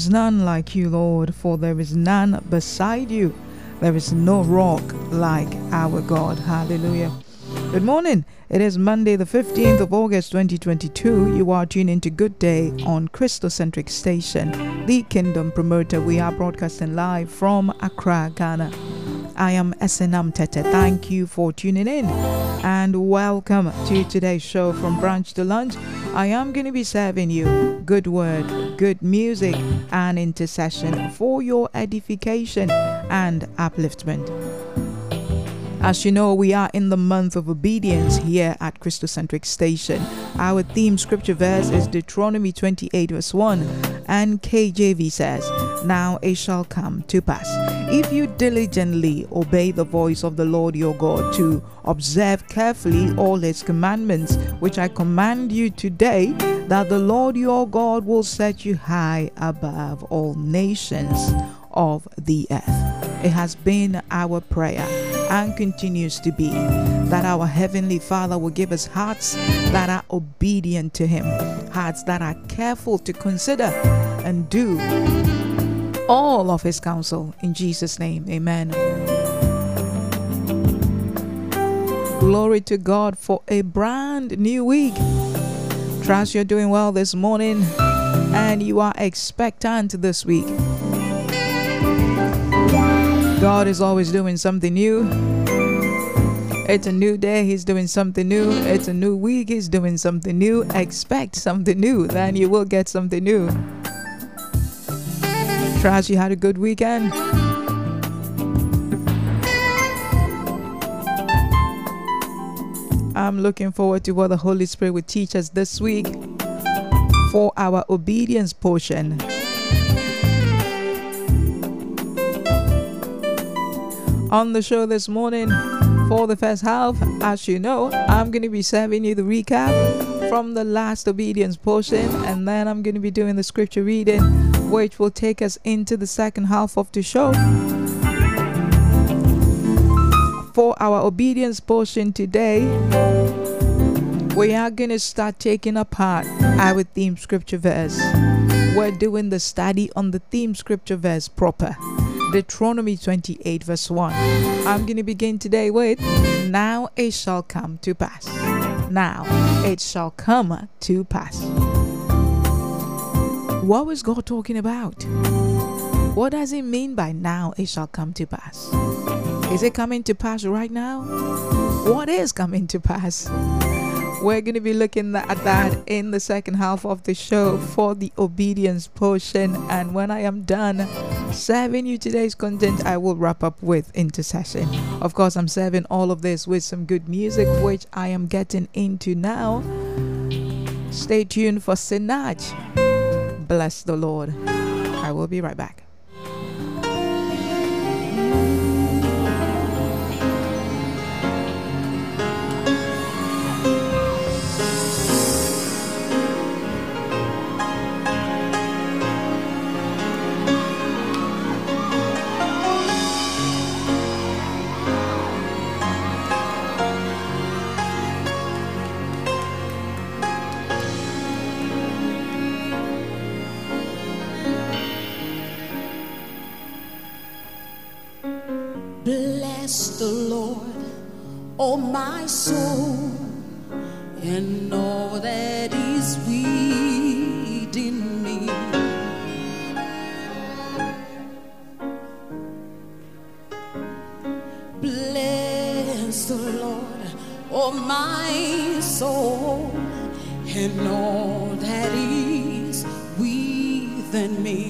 is none like you, Lord, for there is none beside you. There is no rock like our God. Hallelujah. Good morning. It is Monday, the 15th of August 2022. You are tuning into Good Day on Christocentric Station, the Kingdom Promoter. We are broadcasting live from Accra, Ghana. I am Esenam Tete. Thank you for tuning in and welcome to today's show from brunch to lunch. I am going to be serving you good word, good music, and intercession for your edification and upliftment. As you know, we are in the month of obedience here at Christocentric Station. Our theme scripture verse is Deuteronomy 28, verse 1, and KJV says, Now it shall come to pass, if you diligently obey the voice of the Lord your God, to observe carefully all his commandments, which I command you today, that the Lord your God will set you high above all nations of the earth. It has been our prayer and continues to be that our Heavenly Father will give us hearts that are obedient to Him, hearts that are careful to consider and do all of His counsel. In Jesus' name, amen. Glory to God for a brand new week. Trust you're doing well this morning and you are expectant this week. God is always doing something new. It's a new day, He's doing something new. It's a new week, He's doing something new. Expect something new, then you will get something new. Trust you had a good weekend. I'm looking forward to what the Holy Spirit will teach us this week for our obedience portion. On the show this morning, For the first half, as you know, I'm going to be serving you the recap from the last obedience portion, and then I'm going to be doing the scripture reading, which will take us into the second half of the show. For our obedience portion today, we are going to start taking apart our theme scripture verse. We're doing the study on the theme scripture verse proper. Deuteronomy 28, verse 1. I'm going to begin today with Now it shall come to pass. Now it shall come to pass. What was God talking about? What does it mean by now it shall come to pass? Is it coming to pass right now? What is coming to pass? We're going to be looking at that in the second half of the show for the obedience portion. And when I am done serving you today's content, I will wrap up with intercession. Of course, I'm serving all of this with some good music, which I am getting into now. Stay tuned for Sinach. Bless the Lord. I will be right back. The Lord, oh my soul, and all that is within me. Bless the Lord, oh my soul, and all that is within me.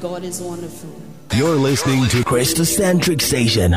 God is wonderful. You're listening to Christocentric Station.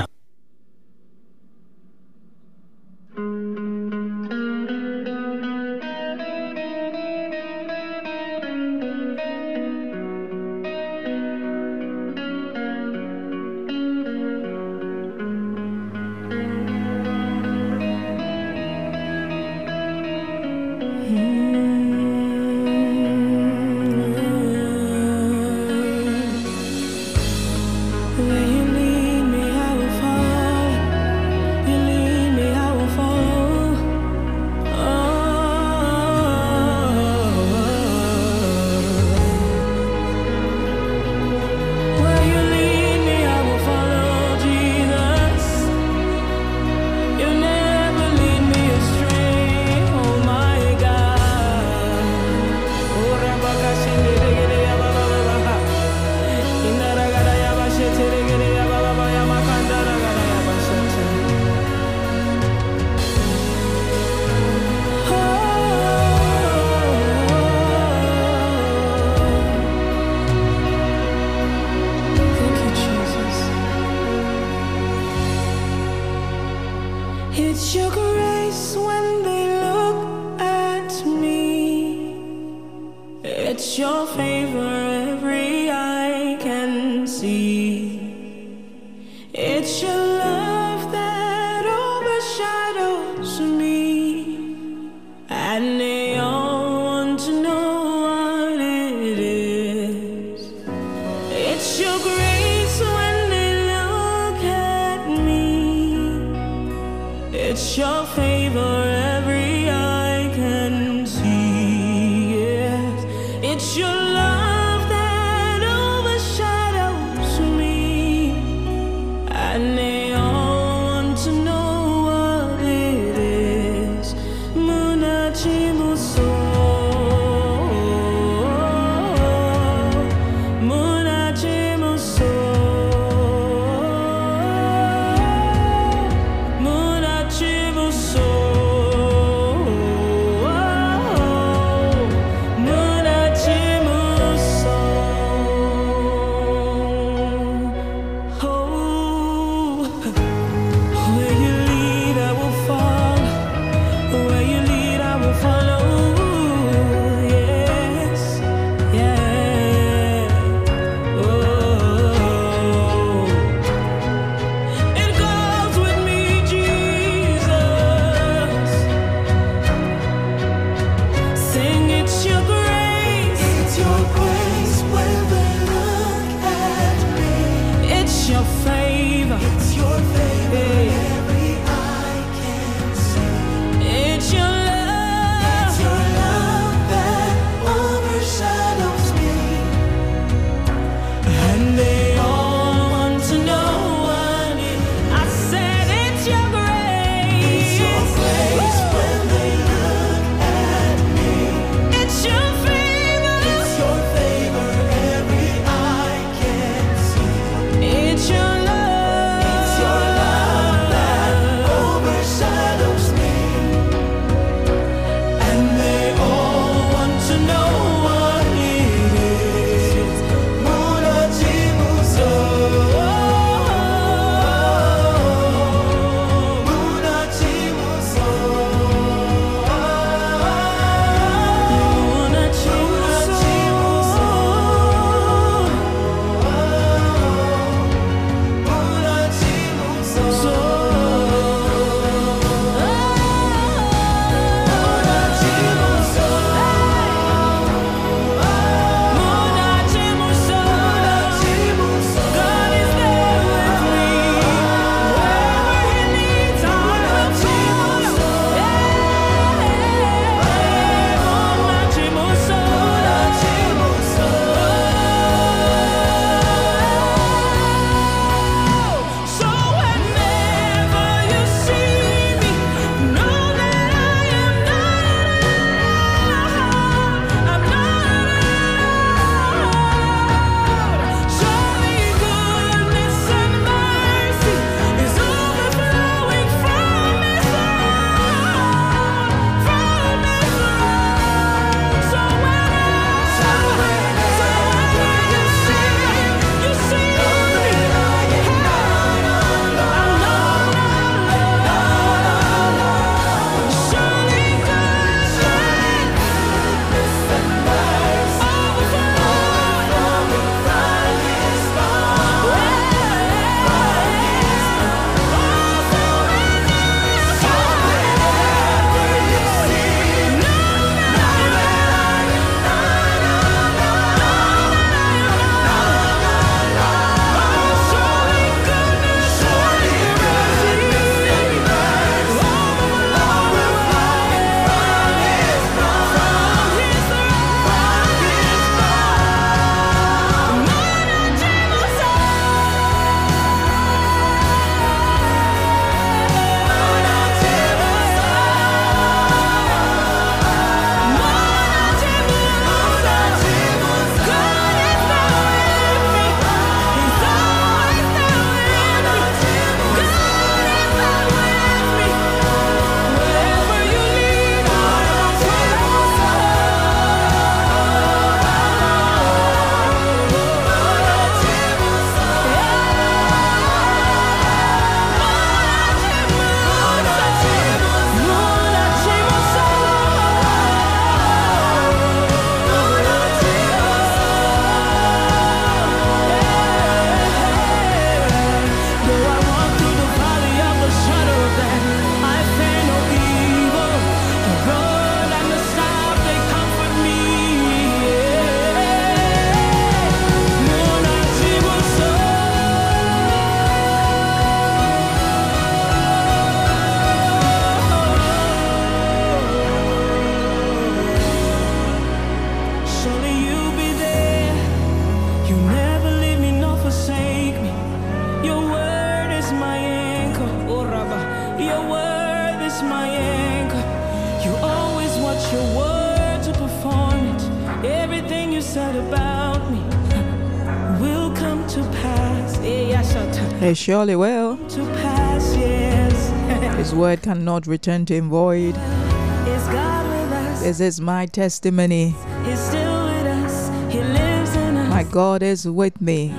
It surely will. pass, yes. His word cannot return to him void. Is God with us? This is my testimony. He's still with us. He lives in us. My God is with me.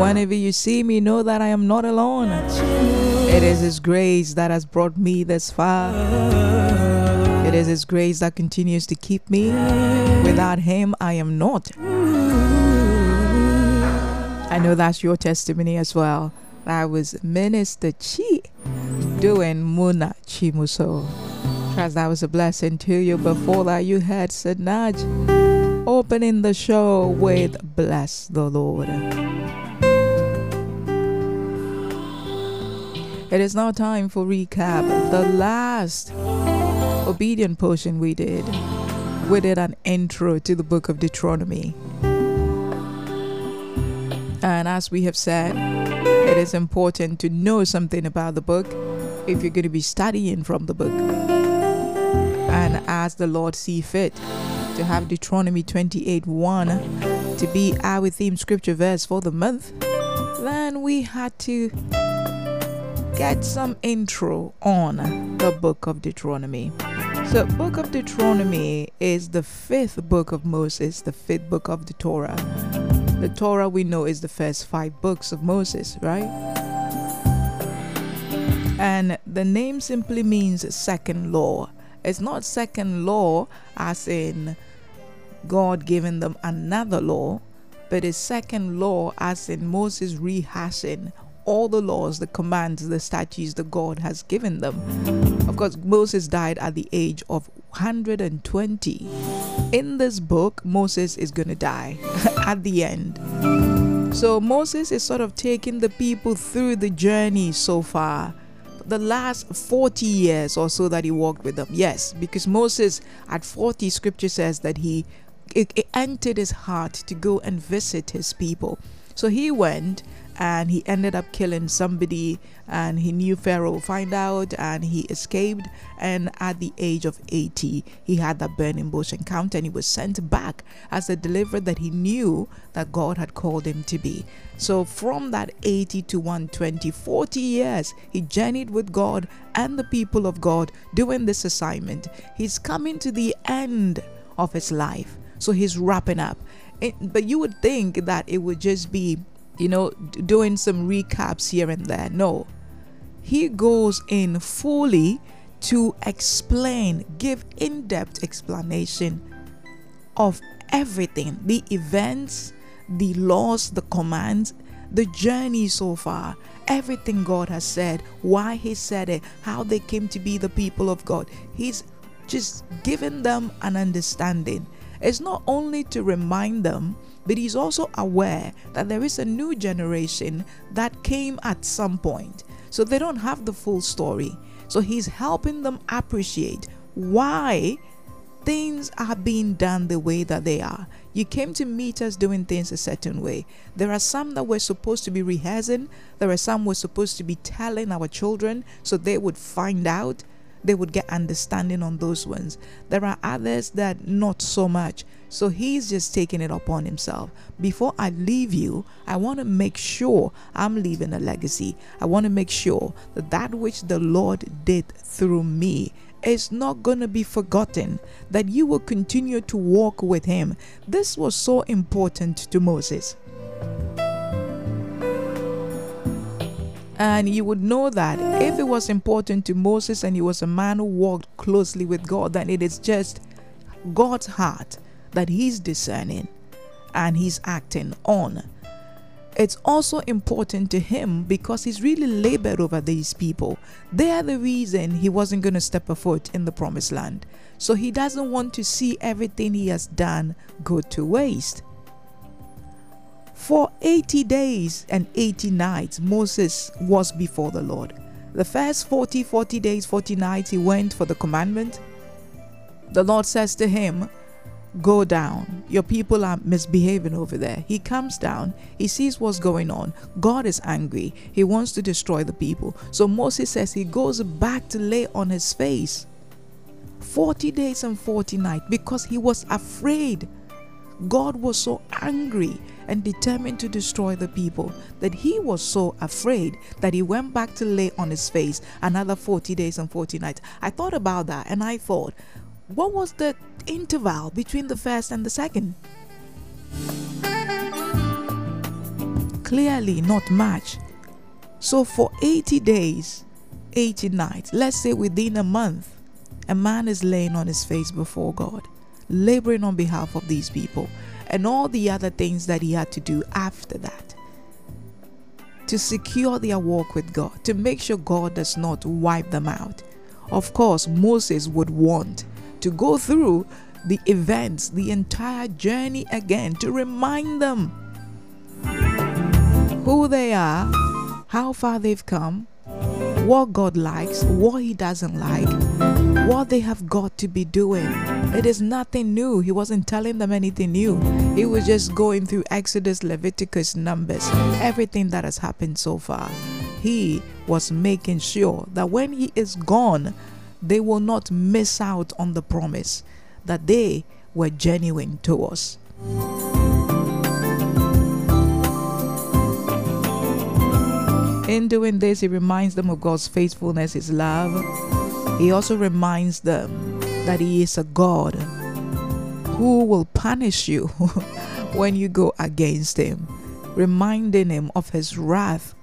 Whenever you see me, know that I am not alone. It is His grace that has brought me this far. It is His grace that continues to keep me. Without Him, I am not. I know that's your testimony as well. That was Minister Chi doing Muna Chimuso. Trust that was a blessing to you. Before that, you had Sinach opening the show with Bless the Lord. It is now time for recap. The last obedient portion we did, we did an intro to the book of Deuteronomy. And as we have said, it is important to know something about the book if you're going to be studying from the book. And as the Lord see fit, to have Deuteronomy 28 1 to be our theme scripture verse for the month, then we had to get some intro on the book of Deuteronomy. So, book of Deuteronomy is the fifth book of Moses, the fifth book of the Torah. The Torah we know is the first five books of Moses, right? And the name simply means second law. It's not second law as in God giving them another law, but it's second law as in Moses rehashing all the laws, the commands, the statutes that God has given them. Of course, Moses died at the age of 120. In this book, Moses is going to die at the end. So Moses is sort of taking the people through the journey so far. The last 40 years or so that he walked with them. Yes, because Moses at 40, scripture says that he it, it entered his heart to go and visit his people. So he went and he ended up killing somebody and he knew Pharaoh would find out and he escaped and at the age of 80 he had that burning bush encounter and he was sent back as a deliverer that he knew that God had called him to be. So from that 80 to 120 40 years he journeyed with God and the people of God doing this assignment. He's coming to the end of his life. So he's wrapping up. It, but you would think that it would just be you know, doing some recaps here and there. No. He goes in fully to explain, give in depth explanation of everything the events, the laws, the commands, the journey so far, everything God has said, why He said it, how they came to be the people of God. He's just giving them an understanding. It's not only to remind them, but He's also aware that there is a new generation that came at some point. So they don't have the full story. So He's helping them appreciate why things are being done the way that they are. You came to meet us doing things a certain way. There are some that we're supposed to be rehearsing, there are some we're supposed to be telling our children so they would find out, they would get understanding on those ones. There are others that not so much. So he's just taking it upon himself. Before I leave you, I want to make sure I'm leaving a legacy. I want to make sure that that which the Lord did through me is not going to be forgotten, that you will continue to walk with him. This was so important to Moses. And you would know that if it was important to Moses and he was a man who walked closely with God, then it is just God's heart that he's discerning and he's acting on. It's also important to him because he's really labored over these people. They are the reason he wasn't going to step a foot in the promised land. So he doesn't want to see everything he has done go to waste. For 80 days and 80 nights, Moses was before the Lord. The first 40, 40 days, 40 nights, he went for the commandment. The Lord says to him, Go down. Your people are misbehaving over there. He comes down. He sees what's going on. God is angry. He wants to destroy the people. So Moses says he goes back to lay on his face 40 days and 40 nights because he was afraid. God was so angry and determined to destroy the people that he was so afraid that he went back to lay on his face another 40 days and 40 nights. I thought about that and I thought, what was the interval between the first and the second? Clearly, not much. So, for 80 days, 80 nights, let's say within a month, a man is laying on his face before God, laboring on behalf of these people, and all the other things that he had to do after that to secure their walk with God, to make sure God does not wipe them out. Of course, Moses would want to go through the events, the entire journey again, to remind them who they are, how far they've come, what God likes, what He doesn't like, what they have got to be doing. It is nothing new. He wasn't telling them anything new. He was just going through Exodus, Leviticus, Numbers, everything that has happened so far. He was making sure that when He is gone, they will not miss out on the promise that they were genuine to us. In doing this, he reminds them of God's faithfulness, his love. He also reminds them that he is a God who will punish you when you go against him, reminding him of his wrath,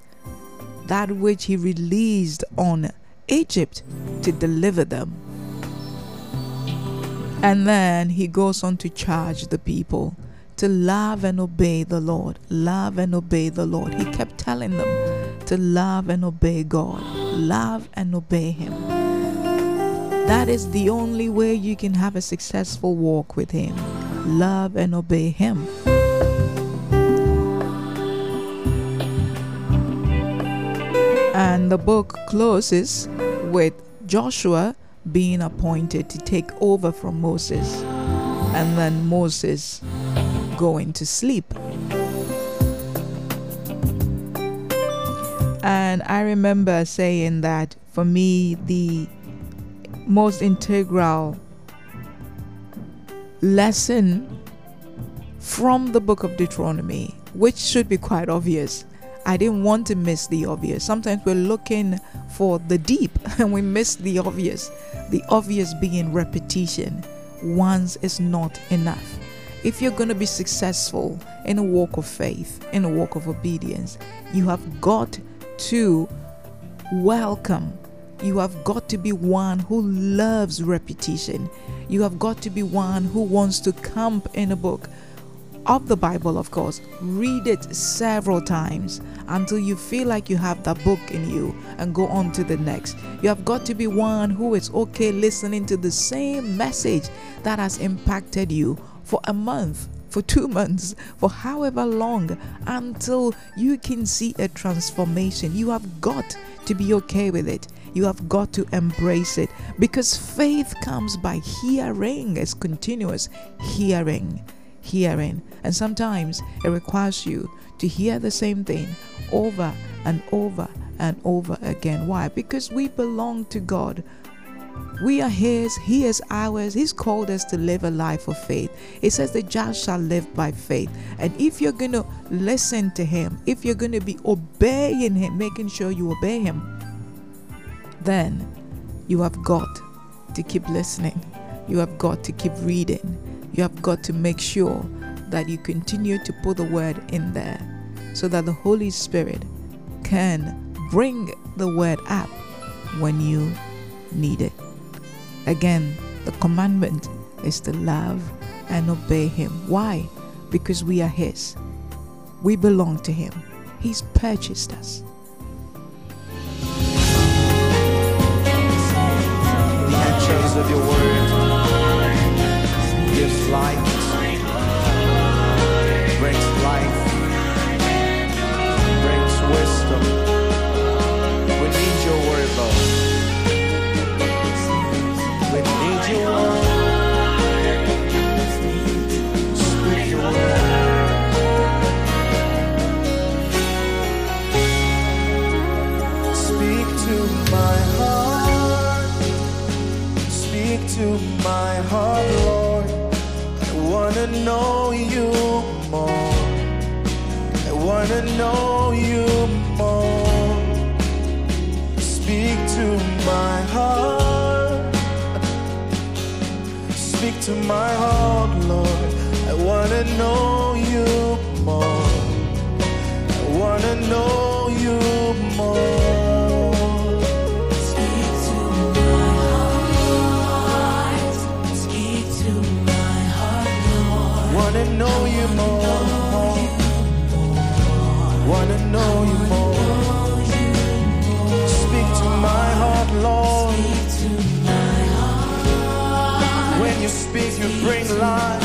that which he released on Egypt to deliver them. And then he goes on to charge the people to love and obey the Lord. Love and obey the Lord. He kept telling them to love and obey God. Love and obey Him. That is the only way you can have a successful walk with Him. Love and obey Him. And the book closes with Joshua being appointed to take over from Moses, and then Moses going to sleep. And I remember saying that for me, the most integral lesson from the book of Deuteronomy, which should be quite obvious. I didn't want to miss the obvious. Sometimes we're looking for the deep and we miss the obvious. The obvious being repetition. Once is not enough. If you're going to be successful in a walk of faith, in a walk of obedience, you have got to welcome. You have got to be one who loves repetition. You have got to be one who wants to camp in a book of the Bible, of course. Read it several times until you feel like you have that book in you and go on to the next. You have got to be one who is okay listening to the same message that has impacted you for a month, for two months, for however long until you can see a transformation. You have got to be okay with it. You have got to embrace it because faith comes by hearing, it's continuous hearing hearing. And sometimes it requires you to hear the same thing over and over and over again. Why? Because we belong to God. We are His, He is ours. He's called us to live a life of faith. It says the just shall live by faith. And if you're going to listen to Him, if you're going to be obeying Him, making sure you obey Him, then you have got to keep listening. You have got to keep reading you have got to make sure that you continue to put the word in there so that the Holy Spirit can bring the word up when you need it. Again, the commandment is to love and obey Him. Why? Because we are His. We belong to Him. He's purchased us. Of your word life, brings life, brings wisdom. We need your word, Lord. We need your word. Your word. Speak to my heart. Speak to my heart. to know you more. Speak to my heart. Speak to my heart, Lord. I want to know you more. I want to know you more. know you more. bring life.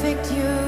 Perfect union,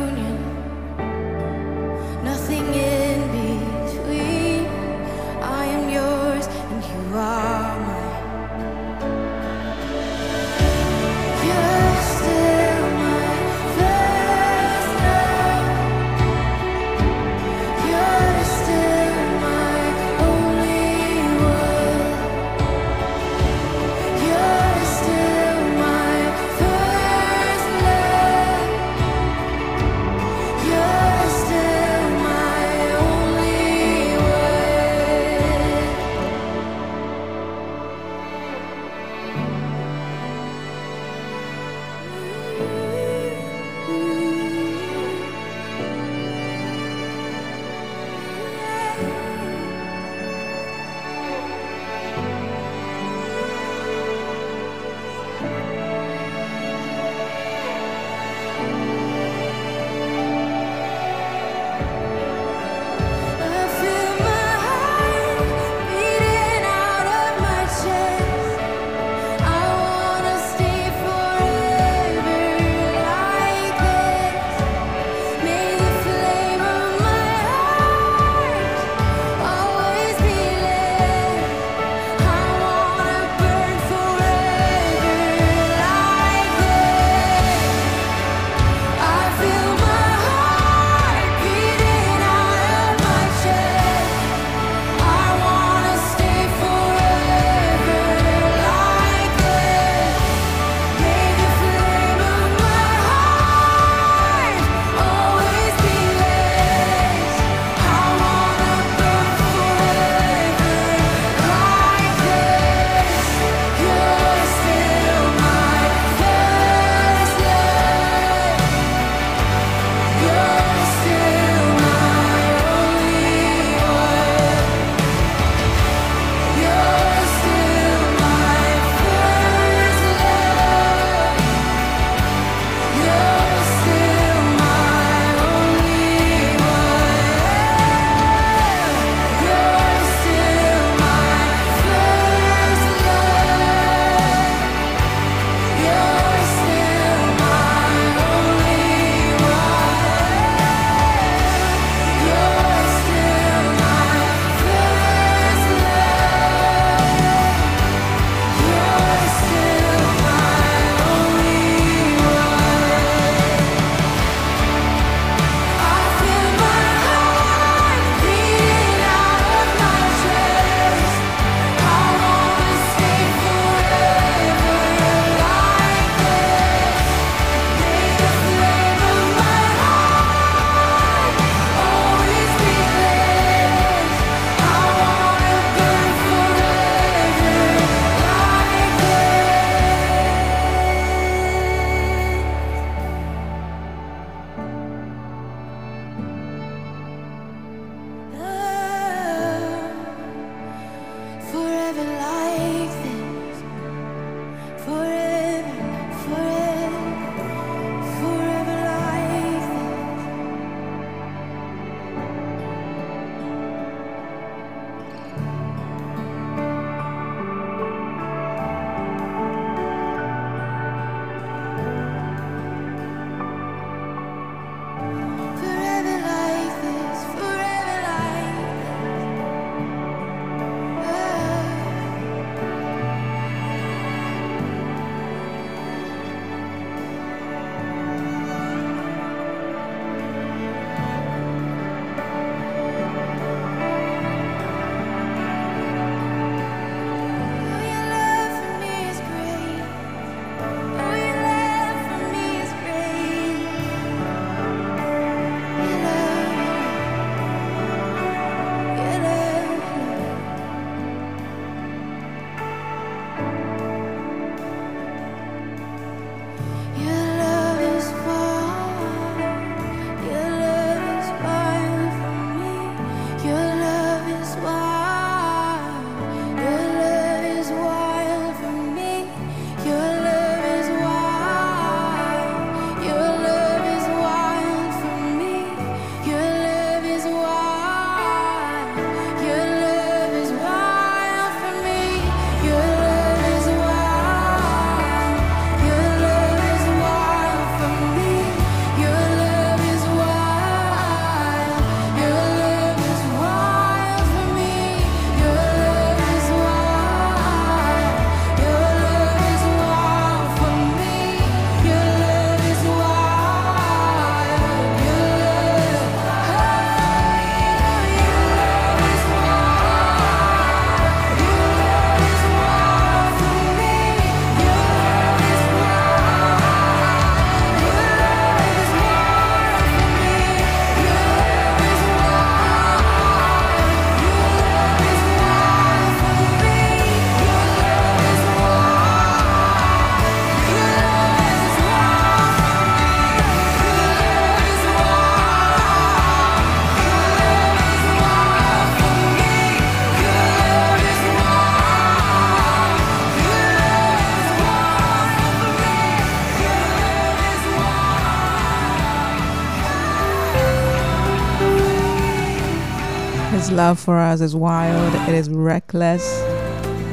love for us is wild, it is reckless,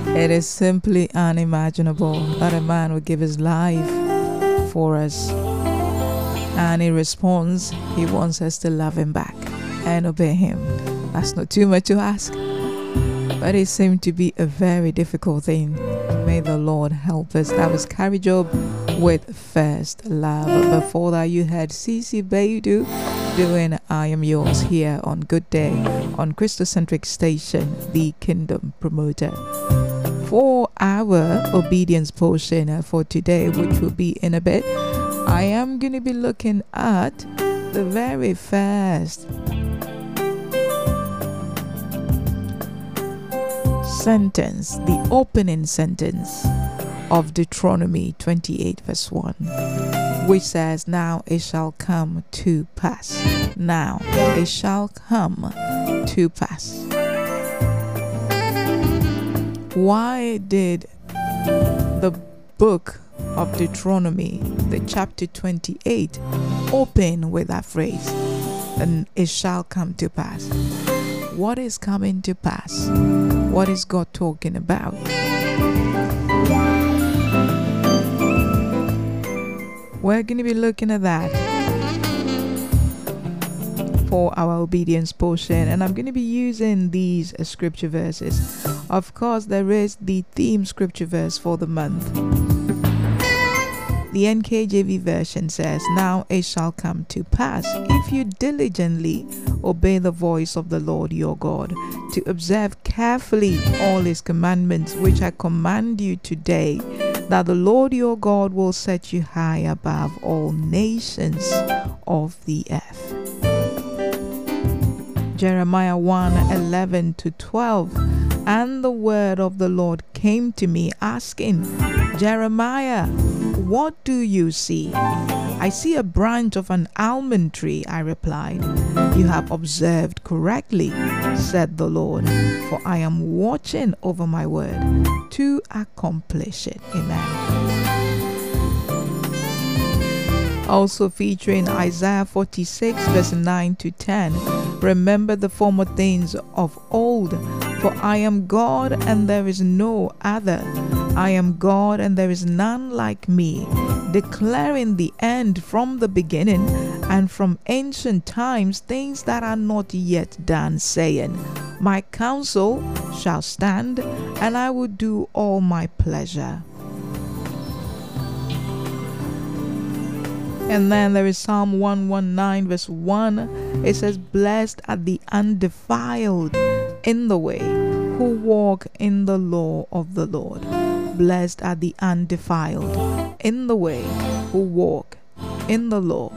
it is simply unimaginable that a man would give his life for us. And in response, he wants us to love him back and obey him. That's not too much to ask, but it seemed to be a very difficult thing. May the Lord help us. That was Kari Jobe with First Love. Before that, you had Cece Baidu doing I Am Yours here on Good Day on Christocentric Station, the Kingdom Promoter. For our obedience portion uh, for today, which will be in a bit, I am going to be looking at the very first sentence, the opening sentence of Deuteronomy 28, verse 1, which says, Now it shall come to pass. Now it shall come to pass. Why did the book of Deuteronomy, the chapter 28, open with that phrase? And it shall come to pass. What is coming to pass? What is God talking about? We're going to be looking at that for our obedience portion, and I'm going to be using these scripture verses. Of course, there is the theme scripture verse for the month. The NKJV version says, Now it shall come to pass, if you diligently obey the voice of the Lord your God, to observe carefully all his commandments, which I command you today, that the Lord your God will set you high above all nations of the earth. Jeremiah 1 11 to 12. And the word of the Lord came to me, asking, Jeremiah, what do you see? I see a branch of an almond tree, I replied. You have observed correctly, said the Lord, for I am watching over my word to accomplish it. Amen also featuring Isaiah 46, verse 9 to 10. Remember the former things of old, for I am God and there is no other. I am God and there is none like me, declaring the end from the beginning and from ancient times things that are not yet done, saying, My counsel shall stand, and I will do all my pleasure. And then there is Psalm 119, verse 1. It says, Blessed are the undefiled in the way who walk in the law of the Lord. Blessed are the undefiled in the way who walk in the law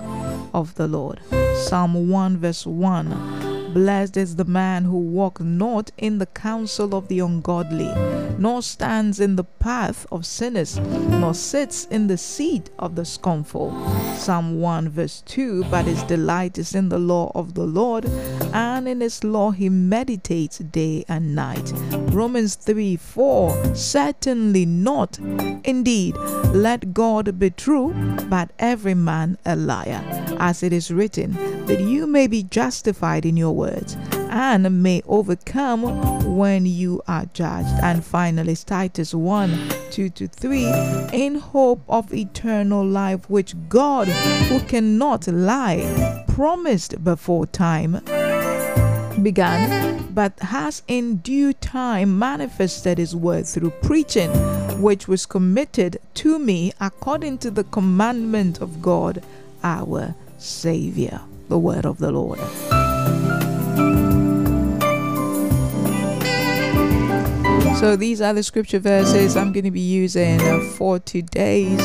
of the Lord. Psalm 1, verse 1. Blessed is the man who walks not in the counsel of the ungodly, nor stands in the path of sinners, nor sits in the seat of the scornful. Psalm 1 verse 2 But his delight is in the law of the Lord, and in his law he meditates day and night. Romans 3 4 Certainly not. Indeed, let God be true, but every man a liar, as it is written, that you may be justified in your words and may overcome when you are judged. And finally, Titus 1 2 to 3 in hope of eternal life, which God, who cannot lie, promised before time began, but has in due time manifested his word through preaching, which was committed to me according to the commandment of God our Savior. The word of the Lord. So these are the scripture verses I'm going to be using for today's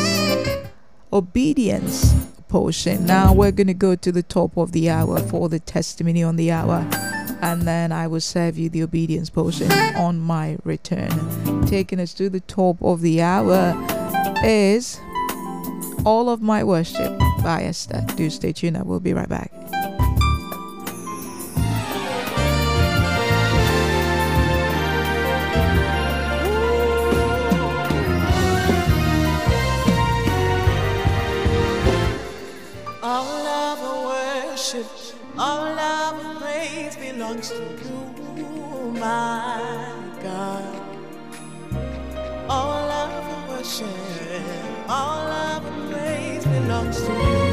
obedience portion. Now we're going to go to the top of the hour for the testimony on the hour. And then I will serve you the obedience portion on my return. Taking us to the top of the hour is All of My Worship by Esther. Do stay tuned. I will be right back. All love and praise belongs to you, my God. All love and worship, all love and praise belongs to you.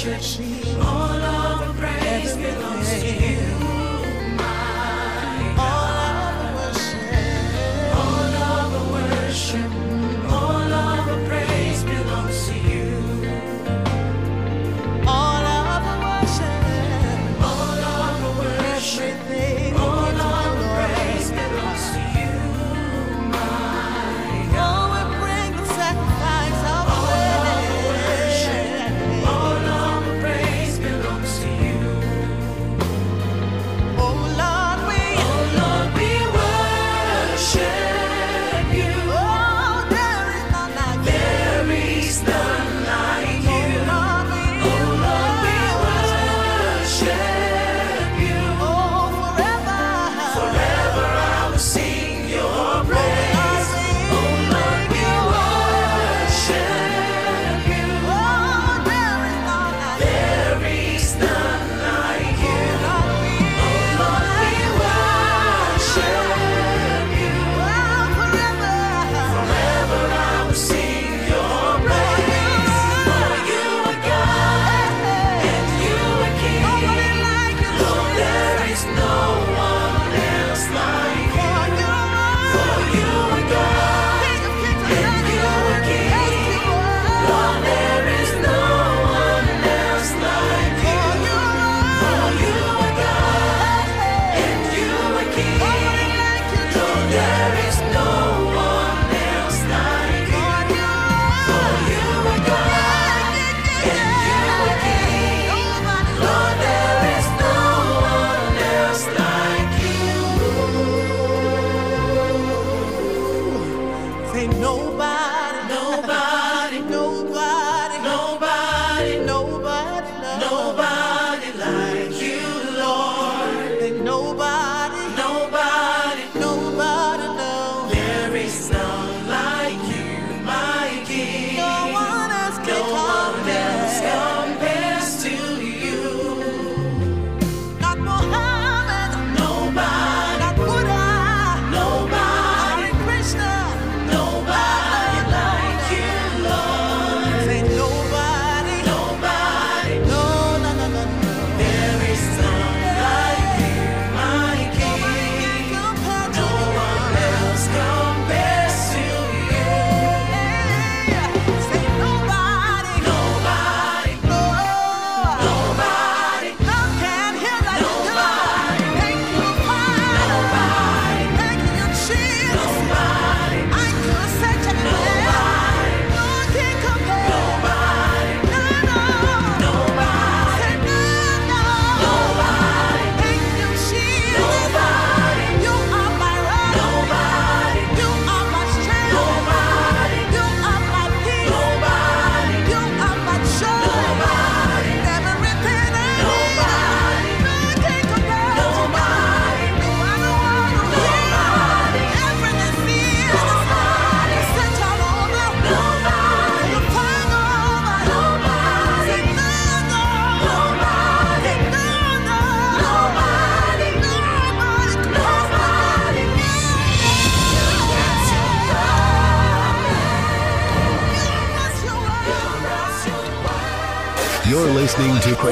church.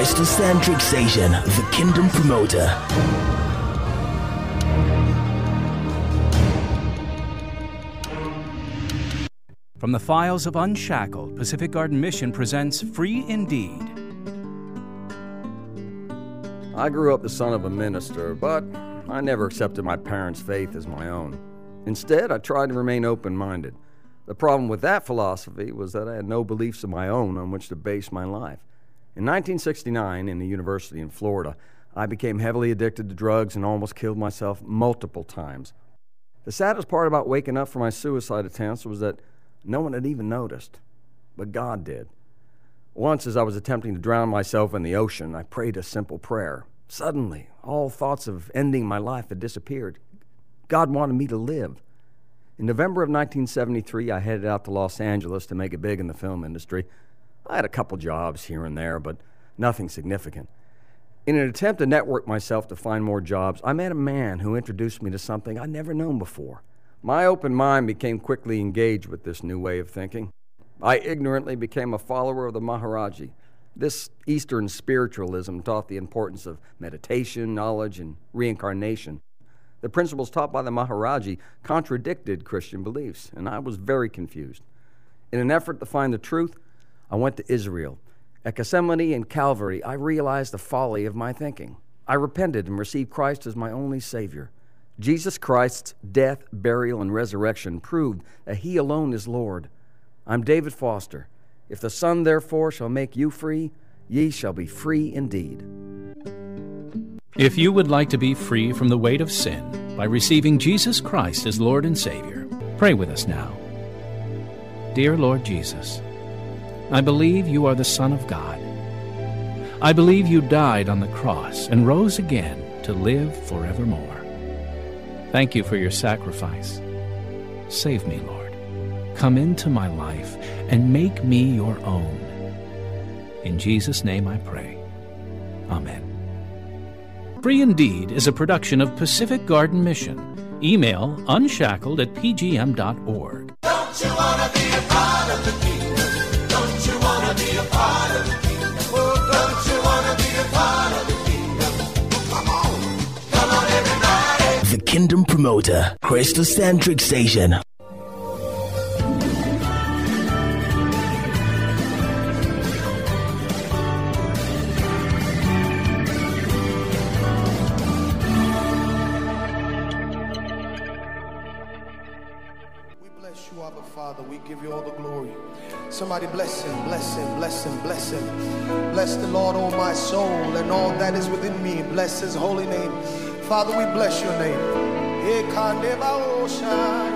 Mr. Sandrick the Kingdom Promoter. From the files of Unshackled, Pacific Garden Mission presents Free Indeed. I grew up the son of a minister, but I never accepted my parents' faith as my own. Instead, I tried to remain open minded. The problem with that philosophy was that I had no beliefs of my own on which to base my life. In 1969, in the university in Florida, I became heavily addicted to drugs and almost killed myself multiple times. The saddest part about waking up from my suicide attempts was that no one had even noticed, but God did. Once, as I was attempting to drown myself in the ocean, I prayed a simple prayer. Suddenly, all thoughts of ending my life had disappeared. God wanted me to live. In November of 1973, I headed out to Los Angeles to make it big in the film industry. I had a couple jobs here and there, but nothing significant. In an attempt to network myself to find more jobs, I met a man who introduced me to something I'd never known before. My open mind became quickly engaged with this new way of thinking. I ignorantly became a follower of the Maharaji. This Eastern spiritualism taught the importance of meditation, knowledge, and reincarnation. The principles taught by the Maharaji contradicted Christian beliefs, and I was very confused. In an effort to find the truth, I went to Israel. At Gethsemane and Calvary, I realized the folly of my thinking. I repented and received Christ as my only Savior. Jesus Christ's death, burial, and resurrection proved that He alone is Lord. I'm David Foster. If the Son therefore shall make you free, ye shall be free indeed. If you would like to be free from the weight of sin by receiving Jesus Christ as Lord and Savior, pray with us now. Dear Lord Jesus, I believe you are the Son of God. I believe you died on the cross and rose again to live forevermore. Thank you for your sacrifice. Save me, Lord. Come into my life and make me your own. In Jesus' name I pray. Amen. Free Indeed is a production of Pacific Garden Mission. Email unshackled at pgm.org. Kingdom Promoter, Christocentric Station. We bless you, Abba Father. We give you all the glory. Somebody bless him, bless him, bless him, bless him. Bless the Lord, O my soul, and all that is within me. Bless his holy name. Father, we bless your name. Ekanebaoshaya. Father,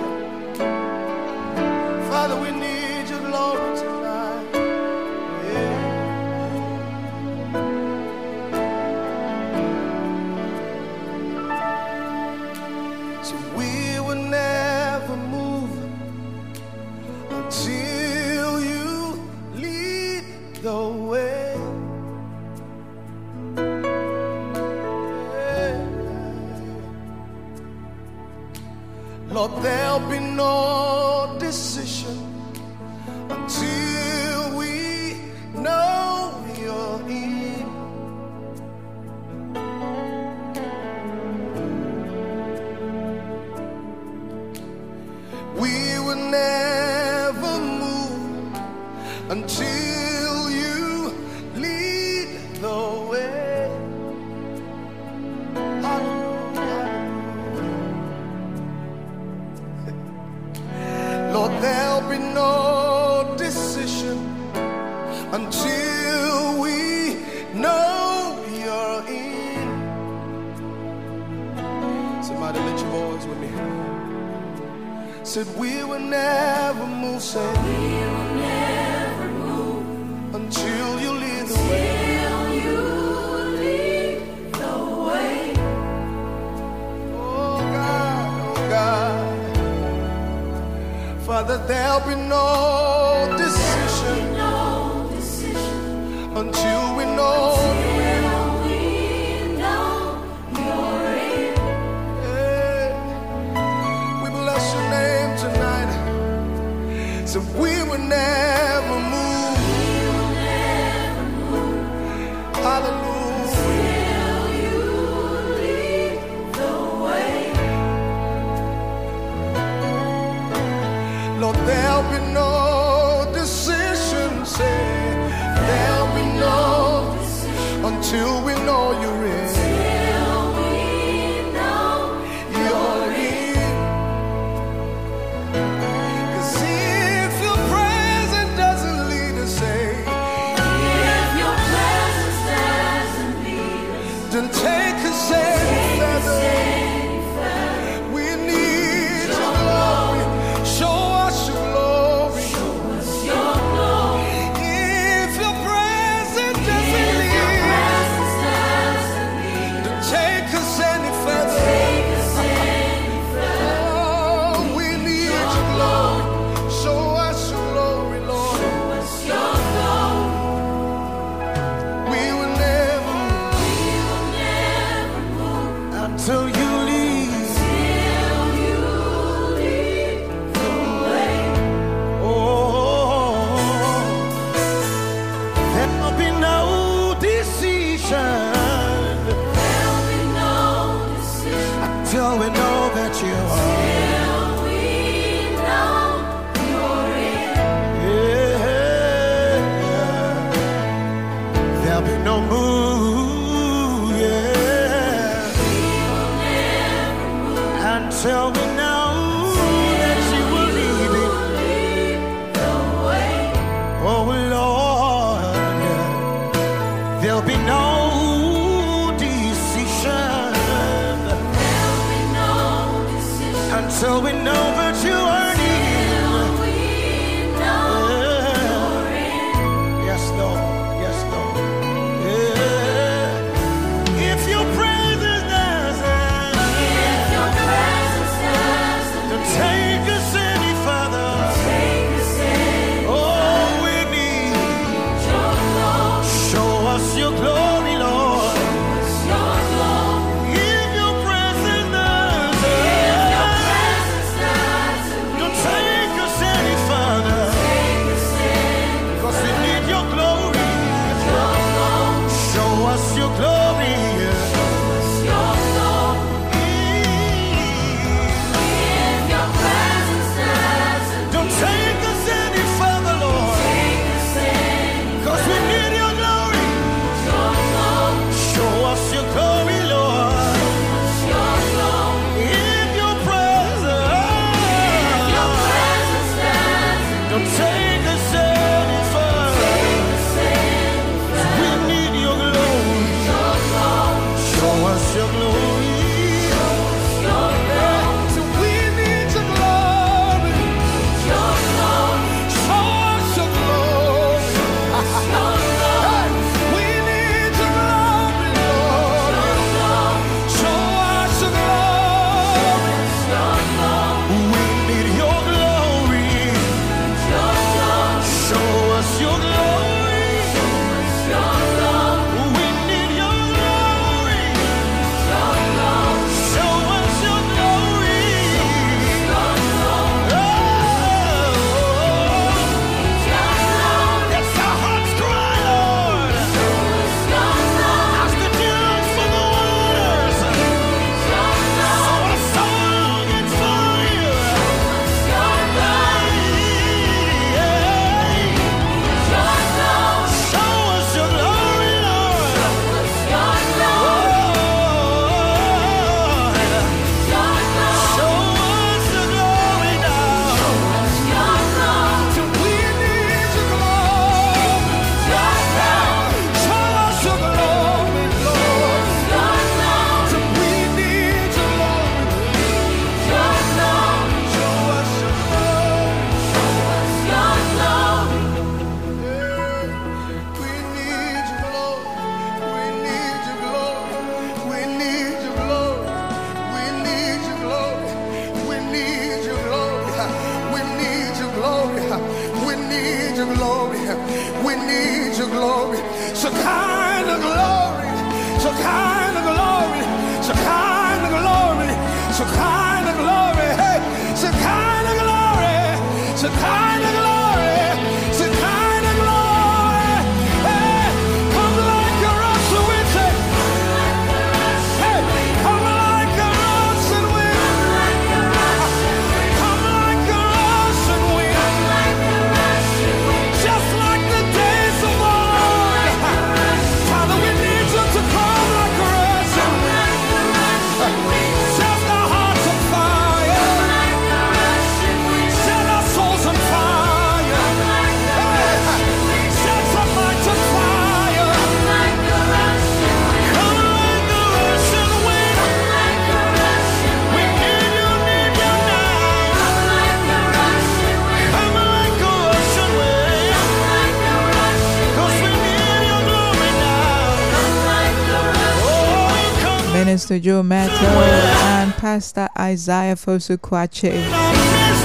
Pastor Joe Meto and Pastor Isaiah Fosukwache.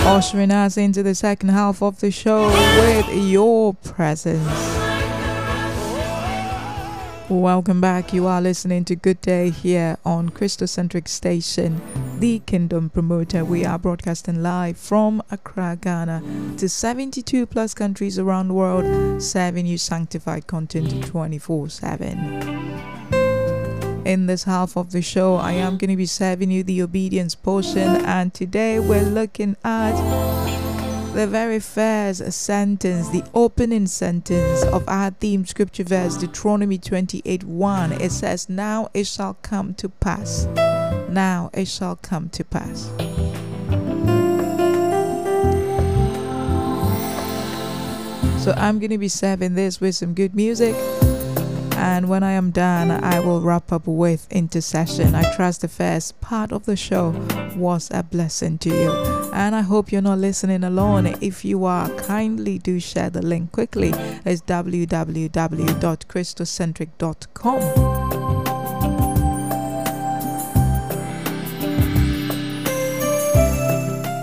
Ushering us into the second half of the show with your presence. Welcome back. You are listening to Good Day here on Christocentric Station, the Kingdom Promoter. We are broadcasting live from Accra, Ghana, to 72 plus countries around the world, serving you sanctified content 24 7 in this half of the show. I am going to be serving you the obedience portion, and today we're looking at the very first sentence, the opening sentence of our theme scripture verse, Deuteronomy 28 1. It says, Now it shall come to pass. Now it shall come to pass. So I'm going to be serving this with some good music. And when I am done, I will wrap up with intercession. I trust the first part of the show was a blessing to you. And I hope you're not listening alone. If you are, kindly do share the link quickly. It's www.christocentric.com.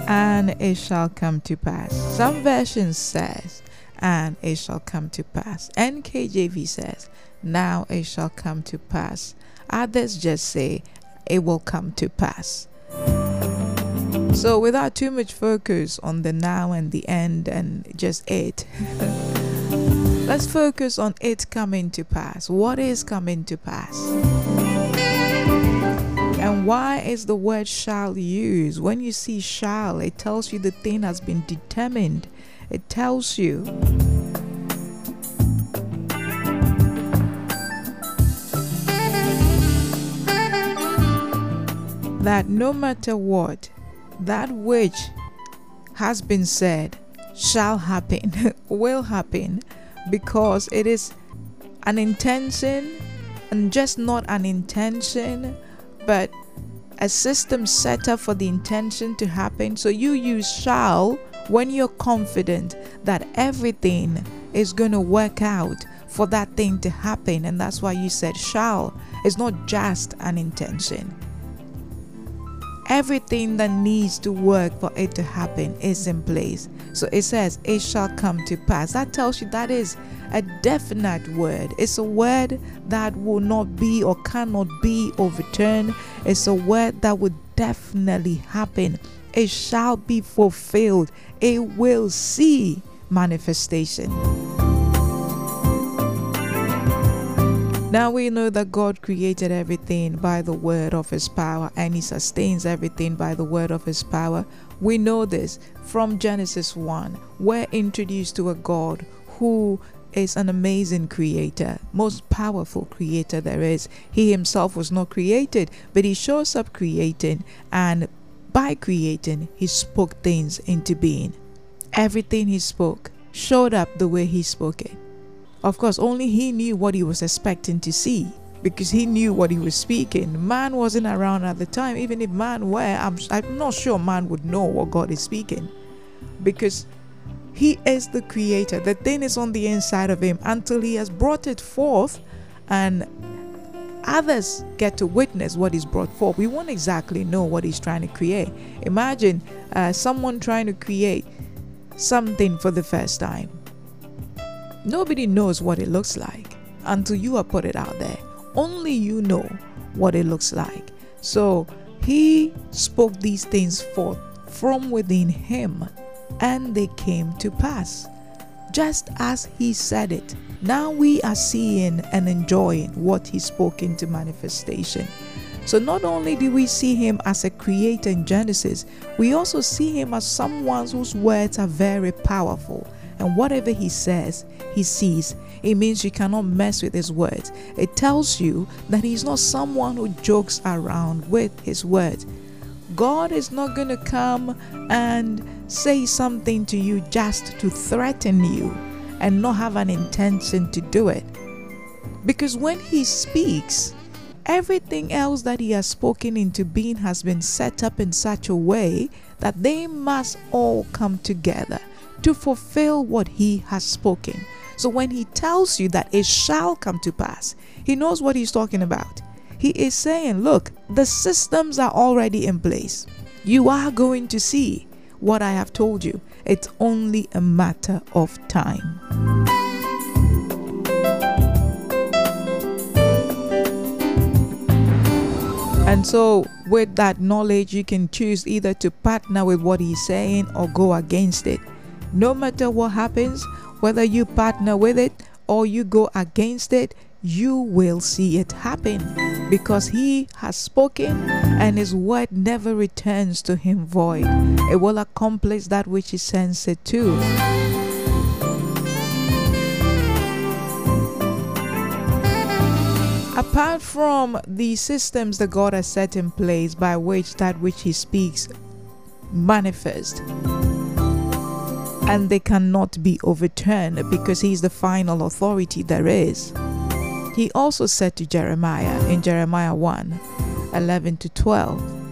And it shall come to pass. Some versions says, and it shall come to pass. NKJV says, now it shall come to pass. Others just say, it will come to pass. So, without too much focus on the now and the end and just it, let's focus on it coming to pass. What is coming to pass? And why is the word shall used? When you see shall, it tells you the thing has been determined. It tells you that no matter what, that which has been said shall happen, will happen, because it is an intention and just not an intention, but a system set up for the intention to happen. So you use shall when you're confident that everything is going to work out for that thing to happen. And that's why you said shall. It's not just an intention. Everything that needs to work for it to happen is in place. So it says, It shall come to pass. That tells you that is a definite word. It's a word that will not be or cannot be overturned. It's a word that will definitely happen. It shall be fulfilled. It will see manifestation. Now we know that God created everything by the word of his power and he sustains everything by the word of his power. We know this from Genesis 1. We're introduced to a God who is an amazing creator, most powerful creator there is. He himself was not created, but he shows up creating, and by creating, he spoke things into being. Everything he spoke showed up the way he spoke it. Of course, only he knew what he was expecting to see because he knew what he was speaking. Man wasn't around at the time. Even if man were, I'm, I'm not sure man would know what God is speaking because he is the creator. The thing is on the inside of him until he has brought it forth and others get to witness what he's brought forth. We won't exactly know what he's trying to create. Imagine uh, someone trying to create something for the first time Nobody knows what it looks like until you have put it out there. Only you know what it looks like. So he spoke these things forth from within him, and they came to pass, just as he said it. Now we are seeing and enjoying what he spoke into manifestation. So not only do we see him as a creator in Genesis, we also see him as someone whose words are very powerful and whatever he says, he sees. It means you cannot mess with his words. It tells you that he's not someone who jokes around with his words. God is not going to come and say something to you just to threaten you and not have an intention to do it. Because when he speaks, everything else that he has spoken into being has been set up in such a way that they must all come together to fulfill what he has spoken. So when he tells you that it shall come to pass, he knows what he's talking about. He is saying, Look, the systems are already in place. You are going to see what I have told you. It's only a matter of time. And so, with that knowledge, you can choose either to partner with what he's saying or go against it. No matter what happens, whether you partner with it or you go against it, you will see it happen because he has spoken and his word never returns to him void. It will accomplish that which he sends it to. Apart from the systems that God has set in place by which that which He speaks manifest, and they cannot be overturned because He is the final authority there is. He also said to Jeremiah in Jeremiah 1 11 to 12.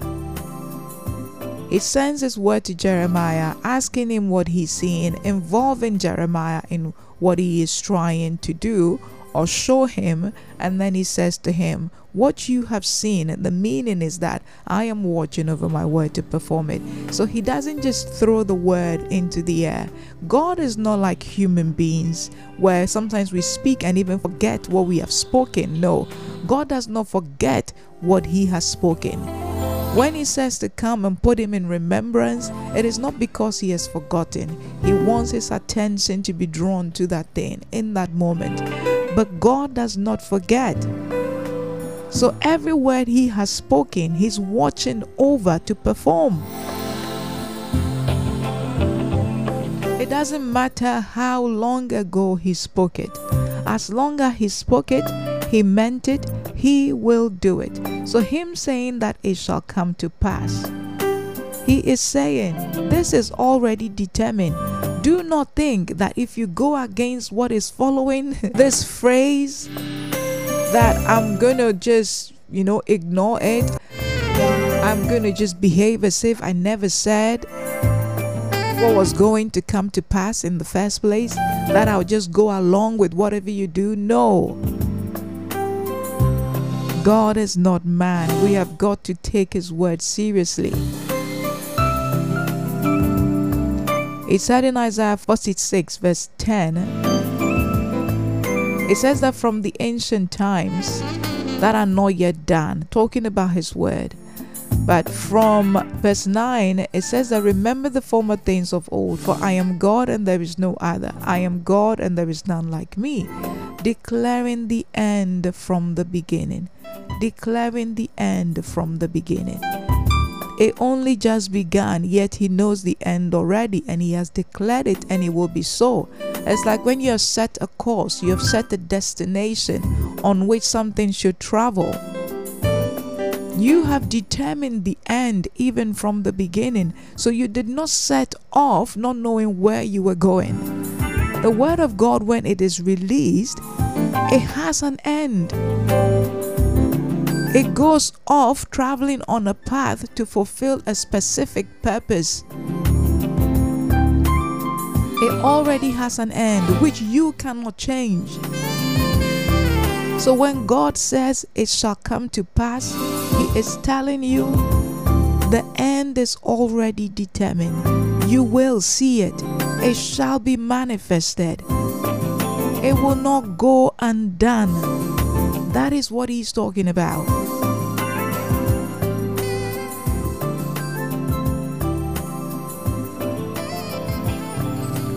He sends his word to Jeremiah, asking him what he's seeing, involving Jeremiah in what he is trying to do or show him and then he says to him what you have seen the meaning is that i am watching over my word to perform it so he doesn't just throw the word into the air god is not like human beings where sometimes we speak and even forget what we have spoken no god does not forget what he has spoken when he says to come and put him in remembrance, it is not because he has forgotten. He wants his attention to be drawn to that thing in that moment. But God does not forget. So every word he has spoken, he's watching over to perform. It doesn't matter how long ago he spoke it. As long as he spoke it, he meant it, he will do it. So, him saying that it shall come to pass, he is saying this is already determined. Do not think that if you go against what is following this phrase, that I'm gonna just, you know, ignore it. I'm gonna just behave as if I never said what was going to come to pass in the first place, that I'll just go along with whatever you do. No. God is not man. We have got to take his word seriously. It said in Isaiah 46, verse 10, it says that from the ancient times that are not yet done, talking about his word. But from verse 9, it says that remember the former things of old, for I am God and there is no other. I am God and there is none like me, declaring the end from the beginning declaring the end from the beginning. It only just began, yet he knows the end already, and he has declared it, and it will be so. It's like when you have set a course, you have set a destination on which something should travel. You have determined the end even from the beginning, so you did not set off not knowing where you were going. The Word of God, when it is released, it has an end. It goes off traveling on a path to fulfill a specific purpose. It already has an end which you cannot change. So when God says it shall come to pass, He is telling you the end is already determined. You will see it, it shall be manifested. It will not go undone. That is what he's talking about.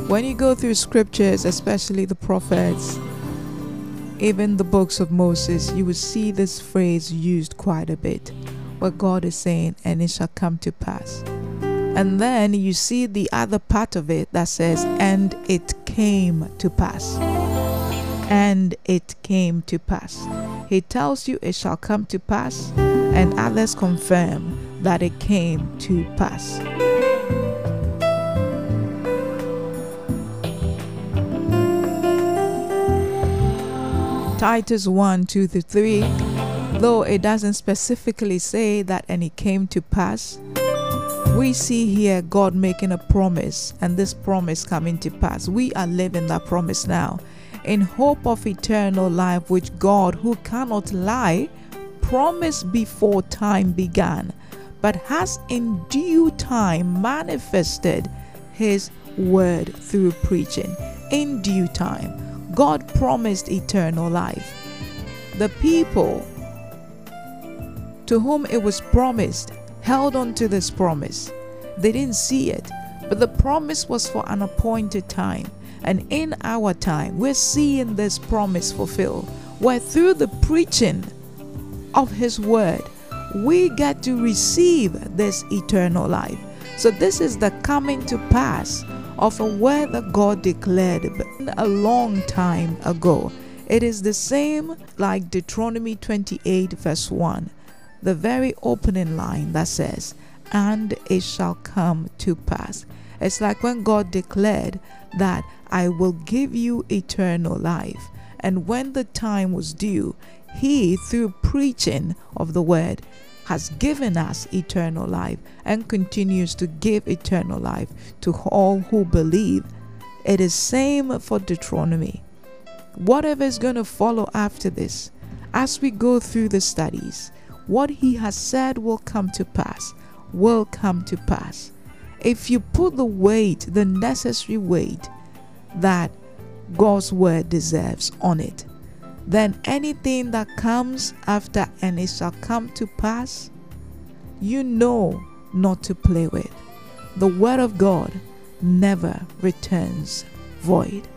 When you go through scriptures, especially the prophets, even the books of Moses, you will see this phrase used quite a bit where God is saying, and it shall come to pass. And then you see the other part of it that says, and it came to pass and it came to pass. He tells you it shall come to pass, and others confirm that it came to pass. Titus 1 2 to 3, though it doesn't specifically say that and it came to pass, we see here God making a promise and this promise coming to pass. We are living that promise now in hope of eternal life, which God, who cannot lie, promised before time began, but has in due time manifested his word through preaching. In due time, God promised eternal life. The people to whom it was promised held on to this promise. They didn't see it, but the promise was for an appointed time. And in our time, we're seeing this promise fulfilled. where through the preaching of His word, we get to receive this eternal life. So, this is the coming to pass of a word that God declared a long time ago. It is the same like Deuteronomy 28, verse 1, the very opening line that says, And it shall come to pass. It's like when God declared that I will give you eternal life. And when the time was due, He, through preaching of the word, has given us eternal life and continues to give eternal life to all who believe. It is same for Deuteronomy. Whatever is going to follow after this, as we go through the studies, what he has said will come to pass, will come to pass. If you put the weight, the necessary weight that God's word deserves on it, then anything that comes after and it shall come to pass, you know not to play with. The word of God never returns void.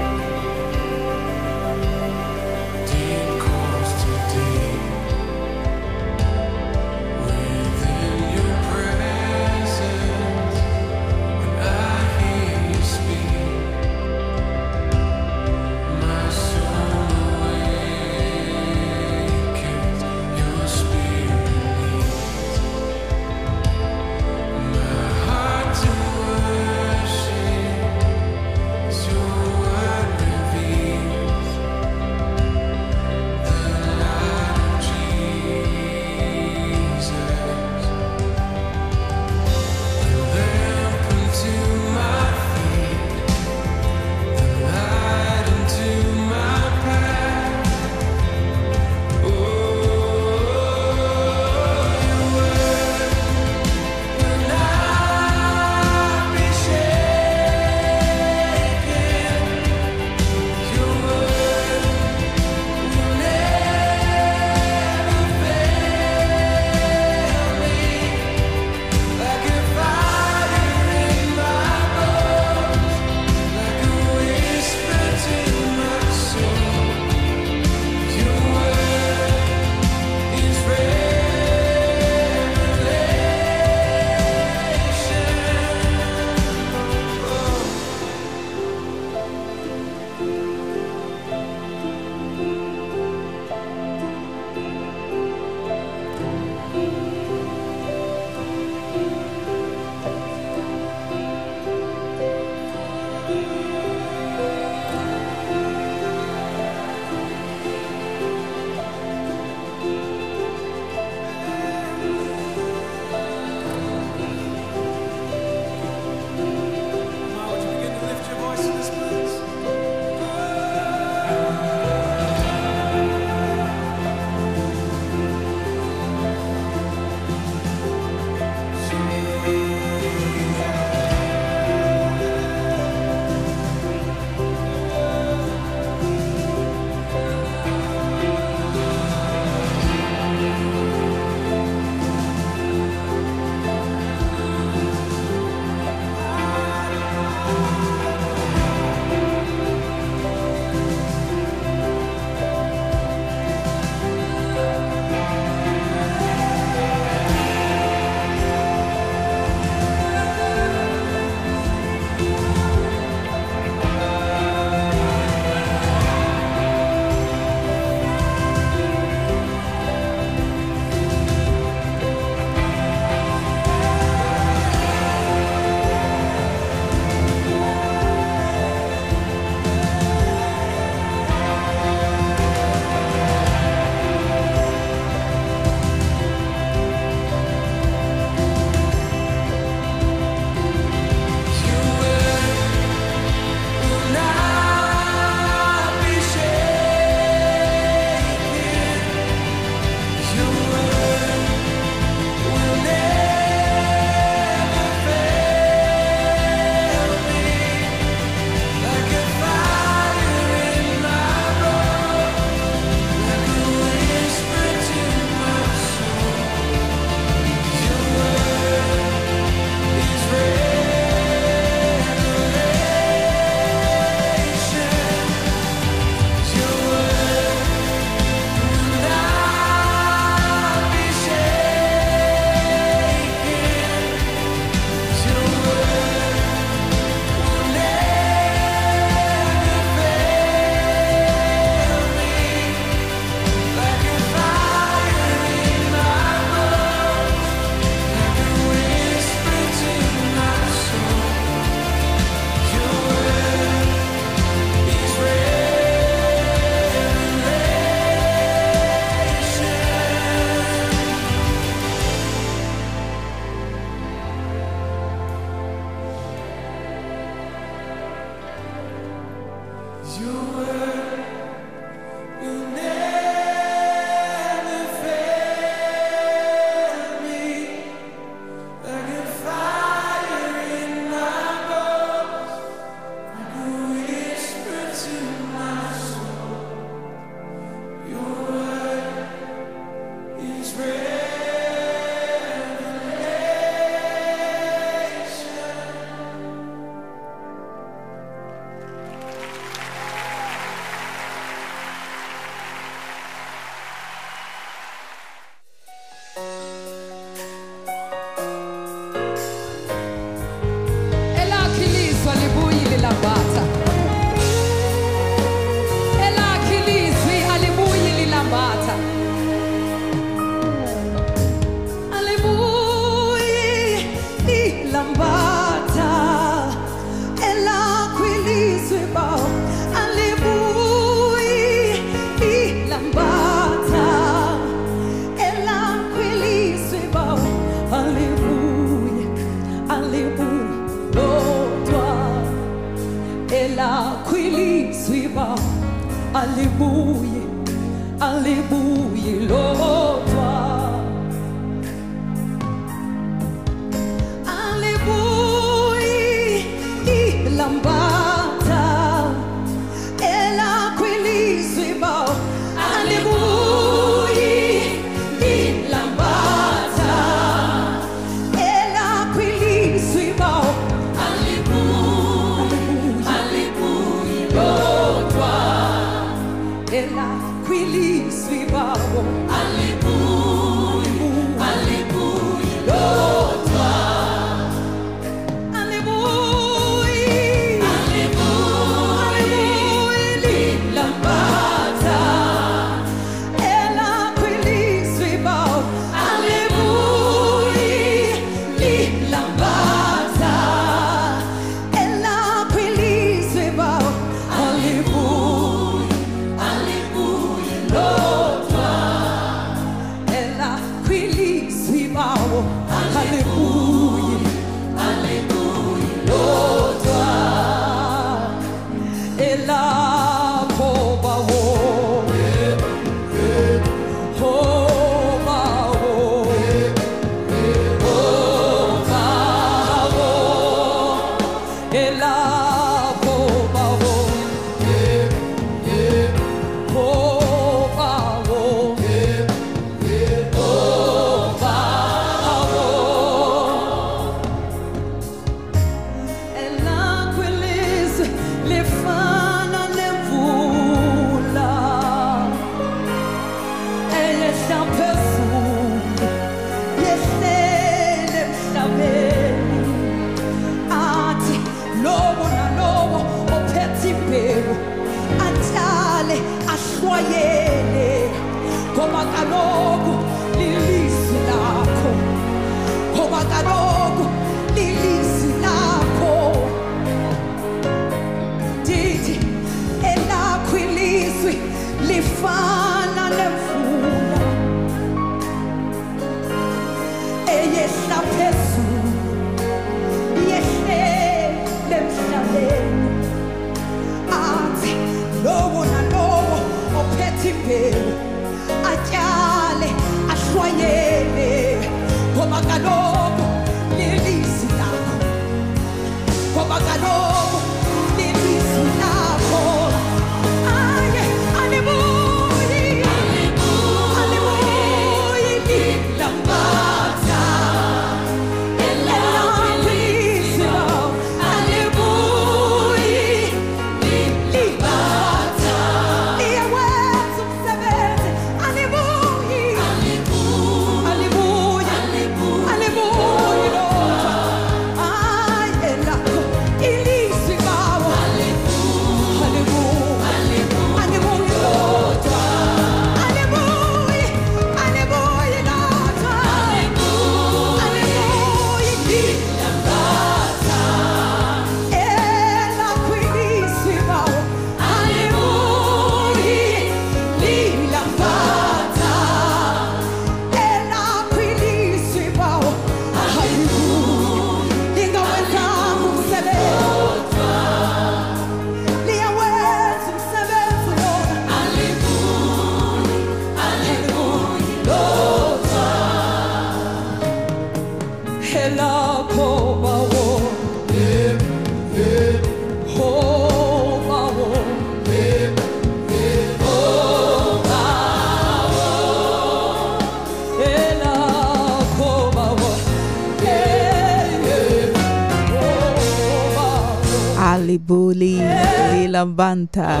Banta.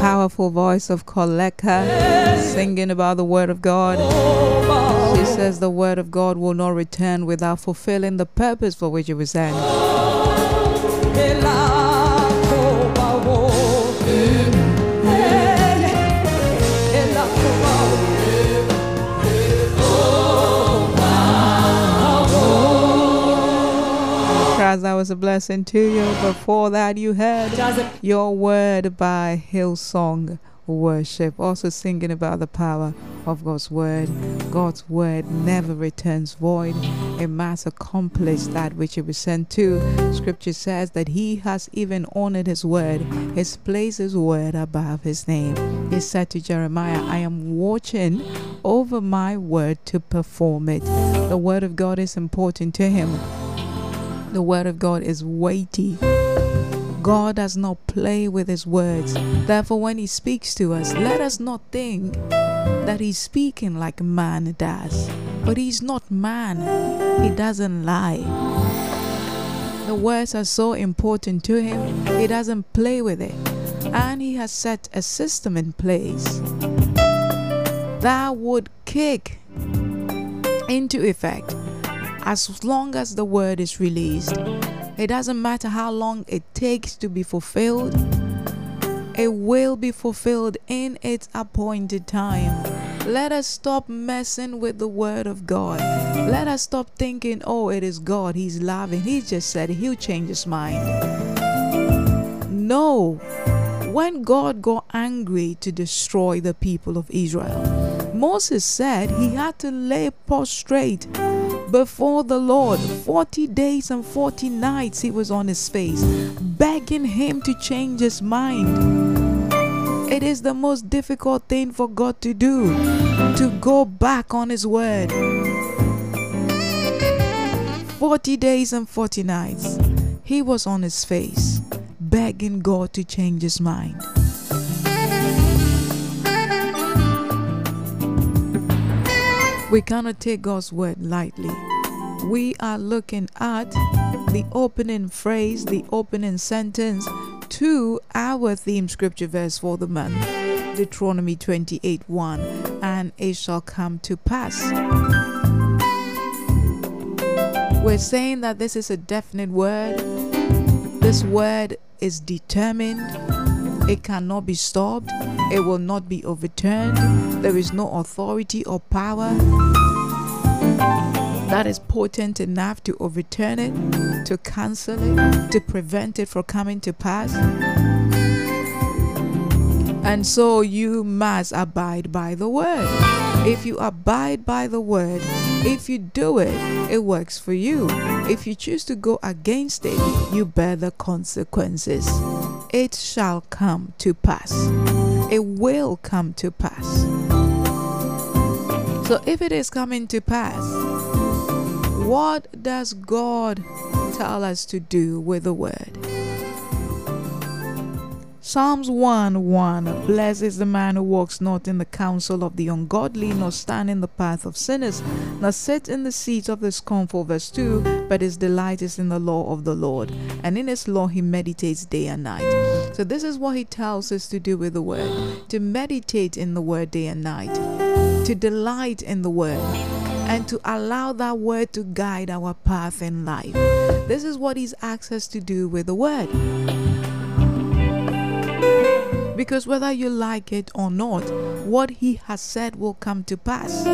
Powerful voice of Koleka singing about the Word of God. She says the Word of God will not return without fulfilling the purpose for which it was sent. guys, that was a blessing to you. Before that, you heard Your Word by Hillsong Worship. Also singing about the power of God's Word. God's Word never returns void. It must accomplish that which it was sent to. Scripture says that He has even honored His Word. He's placed His Word above His name. He said to Jeremiah, I am watching over my Word to perform it. The Word of God is important to Him. The word of God is weighty. God does not play with his words. Therefore, when he speaks to us, let us not think that he's speaking like man does. But he's not man, he doesn't lie. The words are so important to him, he doesn't play with it. And he has set a system in place that would kick into effect as long as the word is released. It doesn't matter how long it takes to be fulfilled, it will be fulfilled in its appointed time. Let us stop messing with the word of God. Let us stop thinking, oh, it is God, He's loving. He just said He'll change His mind. No. When God got angry to destroy the people of Israel, Moses said he had to lay prostrate before the Lord. 40 days and 40 nights he was on his face, begging him to change his mind. It is the most difficult thing for God to do, to go back on his word. 40 days and 40 nights he was on his face, begging God to change his mind. We cannot take God's word lightly. We are looking at the opening phrase, the opening sentence to our theme scripture verse for the month Deuteronomy 28 1 and it shall come to pass. We're saying that this is a definite word. This word is determined. It cannot be stopped. It will not be overturned. There is no authority or power that is potent enough to overturn it, to cancel it, to prevent it from coming to pass. And so you must abide by the word. If you abide by the word, if you do it, it works for you. If you choose to go against it, you bear the consequences. It shall come to pass. It will come to pass. So if it is coming to pass, what does God tell us to do with the word? Psalms 1 1 Blessed is the man who walks not in the counsel of the ungodly, nor stand in the path of sinners, nor sit in the seat of the scornful. Verse 2 But his delight is in the law of the Lord, and in his law he meditates day and night. So, this is what he tells us to do with the word to meditate in the word day and night, to delight in the word, and to allow that word to guide our path in life. This is what he's asked us to do with the word. Because whether you like it or not, what he has said will come to pass.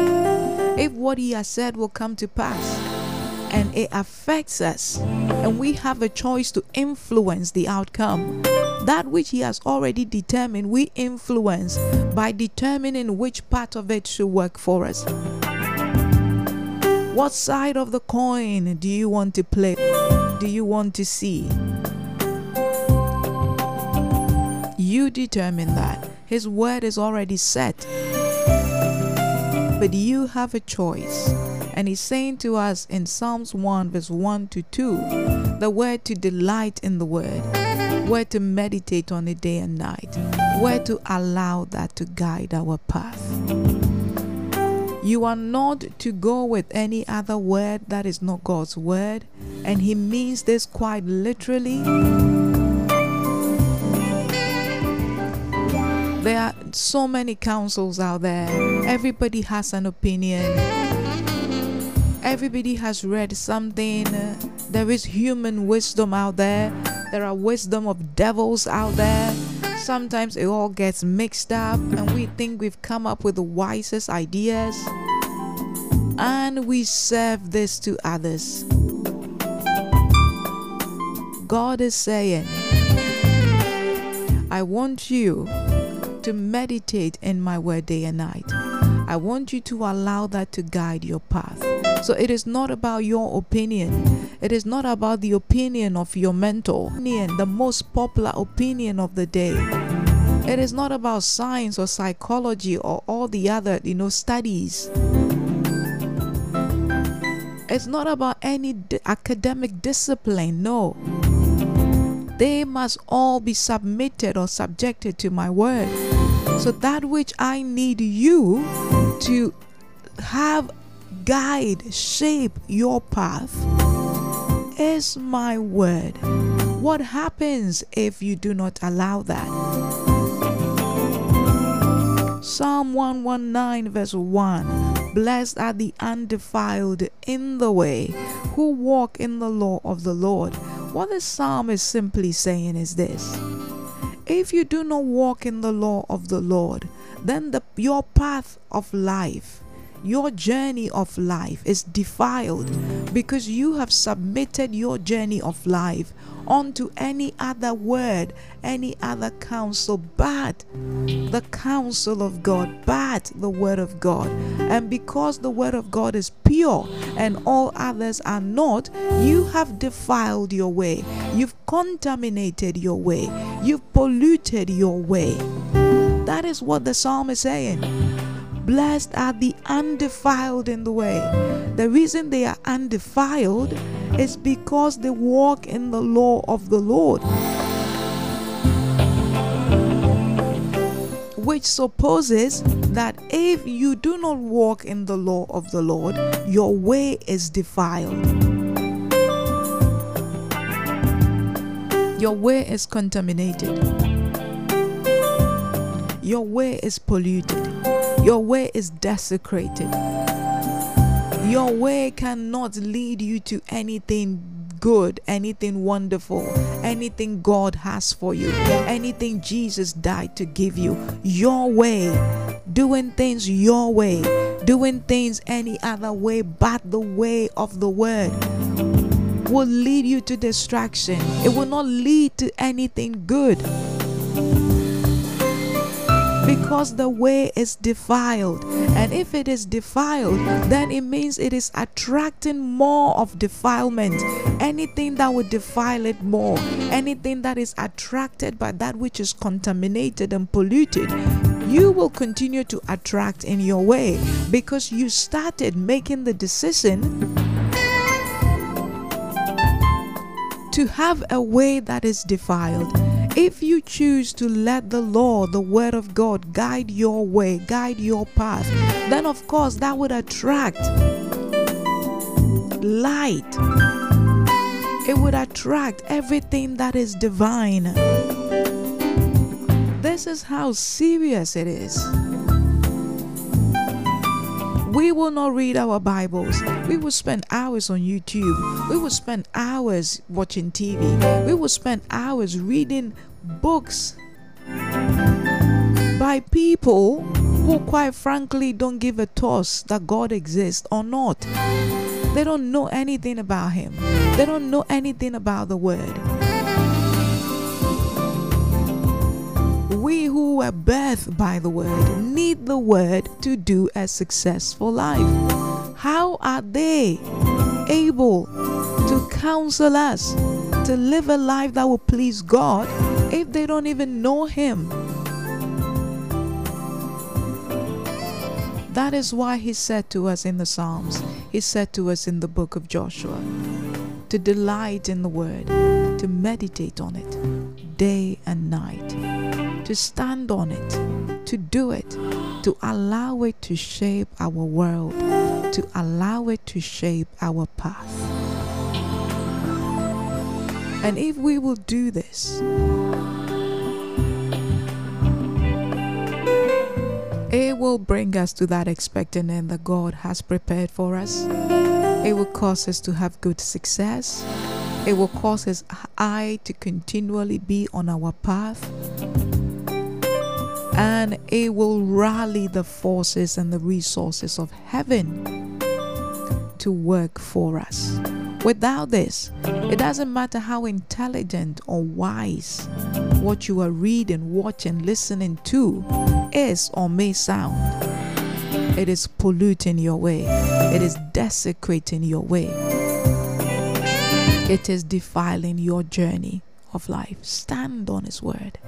If what he has said will come to pass and it affects us, and we have a choice to influence the outcome, that which he has already determined, we influence by determining which part of it should work for us. What side of the coin do you want to play? Do you want to see? You determine that. His word is already set. But you have a choice. And he's saying to us in Psalms 1, verse 1 to 2, the word to delight in the word, where to meditate on it day and night, where to allow that to guide our path. You are not to go with any other word that is not God's word, and he means this quite literally. There are so many counsels out there. Everybody has an opinion. Everybody has read something. There is human wisdom out there. There are wisdom of devils out there. Sometimes it all gets mixed up and we think we've come up with the wisest ideas and we serve this to others. God is saying, I want you to meditate in my word day and night. I want you to allow that to guide your path. So it is not about your opinion. It is not about the opinion of your mentor, the most popular opinion of the day. It is not about science or psychology or all the other, you know, studies. It's not about any academic discipline. No. They must all be submitted or subjected to my word. So that which I need you to have guide, shape your path is my word. What happens if you do not allow that? Psalm 119, verse 1 Blessed are the undefiled in the way who walk in the law of the Lord. What the psalm is simply saying is this. If you do not walk in the law of the Lord, then the, your path of life your journey of life is defiled because you have submitted your journey of life onto any other word, any other counsel but the counsel of God, but the word of God. And because the word of God is pure and all others are not, you have defiled your way. You've contaminated your way. You've polluted your way. That is what the psalm is saying. Blessed are the undefiled in the way. The reason they are undefiled is because they walk in the law of the Lord. Which supposes that if you do not walk in the law of the Lord, your way is defiled. Your way is contaminated. Your way is polluted. Your way is desecrated. Your way cannot lead you to anything good, anything wonderful, anything God has for you, anything Jesus died to give you. Your way, doing things your way, doing things any other way but the way of the word will lead you to distraction. It will not lead to anything good because the way is defiled. And if it is defiled, then it means it is attracting more of defilement. Anything that would defile it more, anything that is attracted by that which is contaminated and polluted, you will continue to attract in your way because you started making the decision to have a way that is defiled. If you choose to let the law, the word of God, guide your way, guide your path, then of course that would attract light. It would attract everything that is divine. This is how serious it is. We will not read our Bibles. We will spend hours on YouTube. We will spend hours watching TV. We will spend hours reading books by people who, quite frankly, don't give a toss that God exists or not. They don't know anything about Him, they don't know anything about the Word. We who were birthed by the Word need the Word to do a successful life. How are they able to counsel us to live a life that will please God if they don't even know Him? That is why He said to us in the Psalms, He said to us in the book of Joshua, to delight in the Word, to meditate on it day and night, to stand on it, to do it, to allow it to shape our world, to allow it to shape our path. And if we will do this, it will bring us to that expectant end that God has prepared for us. It will cause us to have good success. It will cause His eye to continually be on our path and it will rally the forces and the resources of heaven to work for us. Without this, it doesn't matter how intelligent or wise what you are reading, watching, listening to is or may sound. It is polluting your way, it is desecrating your way, it is defiling your journey of life. Stand on His word.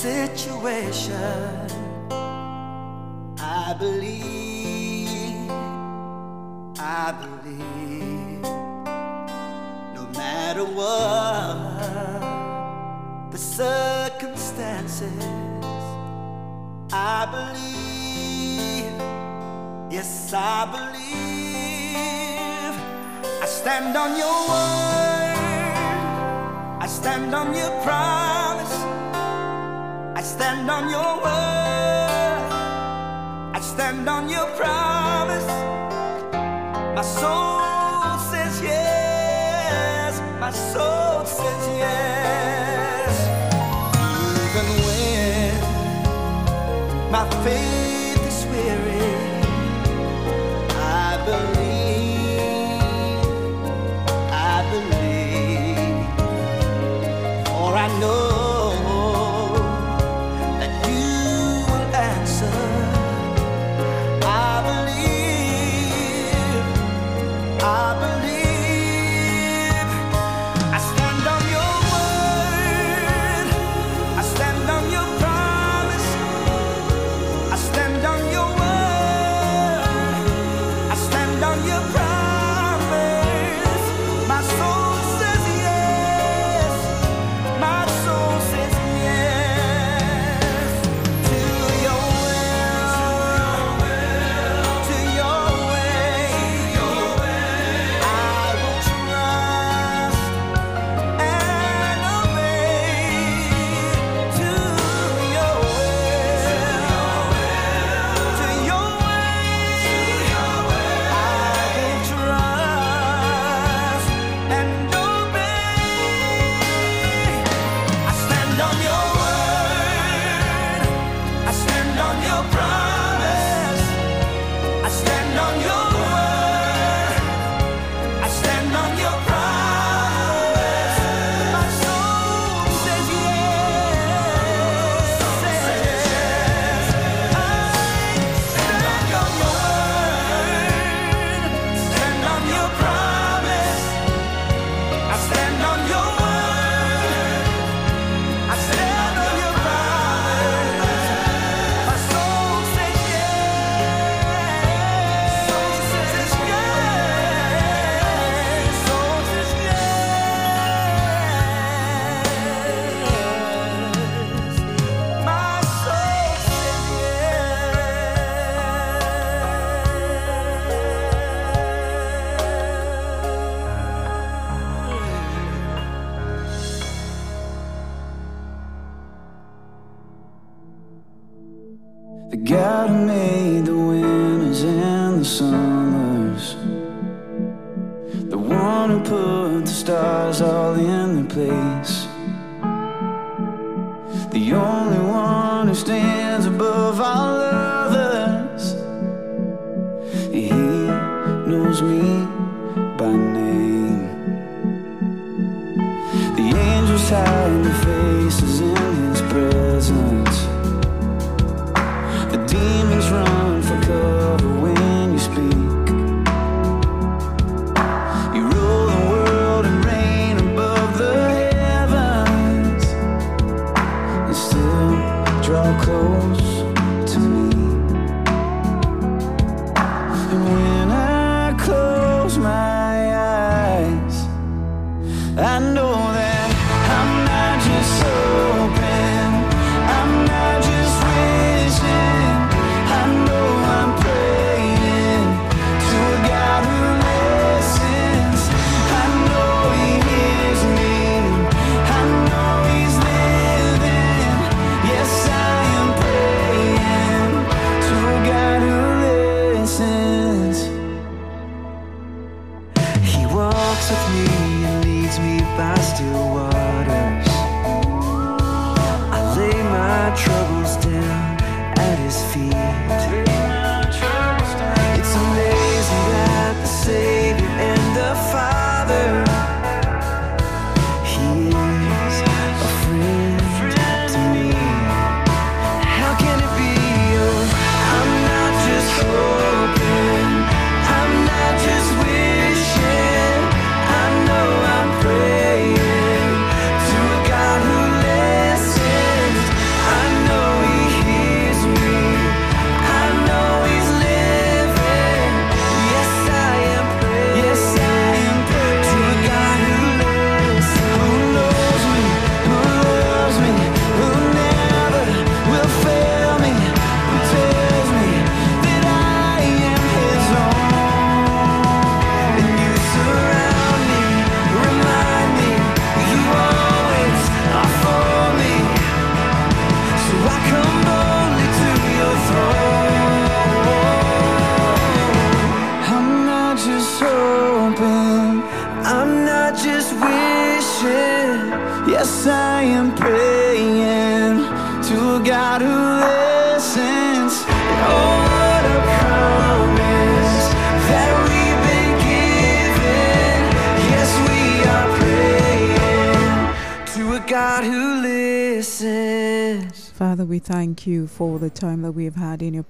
situation. I believe, I believe, no matter what the circumstances, I believe, yes, I believe, I stand on your word, I stand on your promise. I stand on your word. I stand on your promise. My soul says yes. My soul says yes. Even when my faith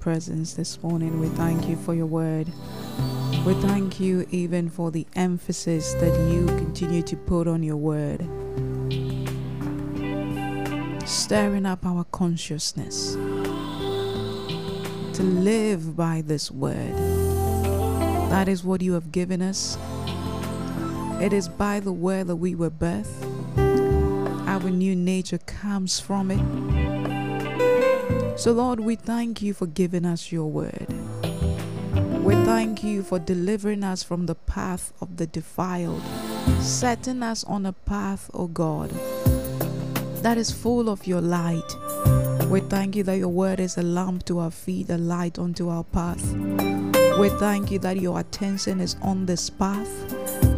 presence this morning. We thank you for your word. We thank you even for the emphasis that you continue to put on your word, stirring up our consciousness to live by this word. That is what you have given us. It is by the word that we were birthed. Our new nature comes from it. So, Lord, we thank you for giving us your word. We thank you for delivering us from the path of the defiled, setting us on a path, O God, that is full of your light. We thank you that your word is a lamp to our feet, a light unto our path. We thank you that your attention is on this path.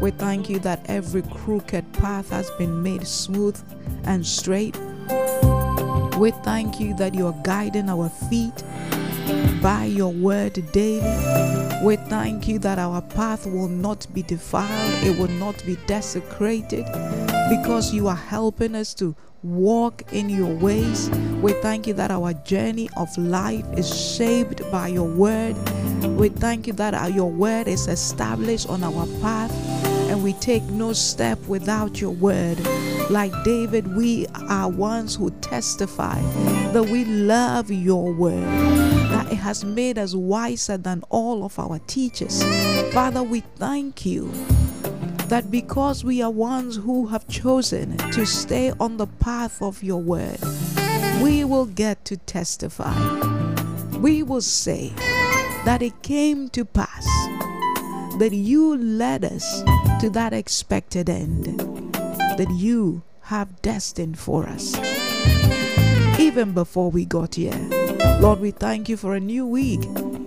We thank you that every crooked path has been made smooth and straight. We thank you that you are guiding our feet by your word daily. We thank you that our path will not be defiled, it will not be desecrated because you are helping us to walk in your ways. We thank you that our journey of life is shaped by your word. We thank you that our- your word is established on our path and we take no step without your word. Like David, we are ones who testify that we love your word, that it has made us wiser than all of our teachers. Father, we thank you that because we are ones who have chosen to stay on the path of your word, we will get to testify. We will say that it came to pass that you led us to that expected end that you have destined for us. Even before we got here, Lord, we thank you for a new week.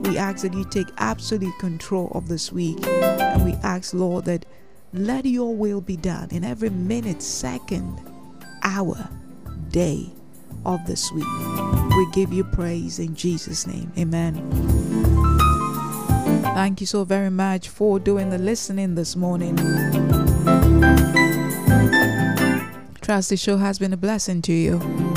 We ask that you take absolute control of this week. And we ask, Lord, that let your will be done in every minute, second, hour, day of this week. We give you praise in Jesus' name. Amen. Thank you so very much for doing the listening this morning. Trust the show has been a blessing to you.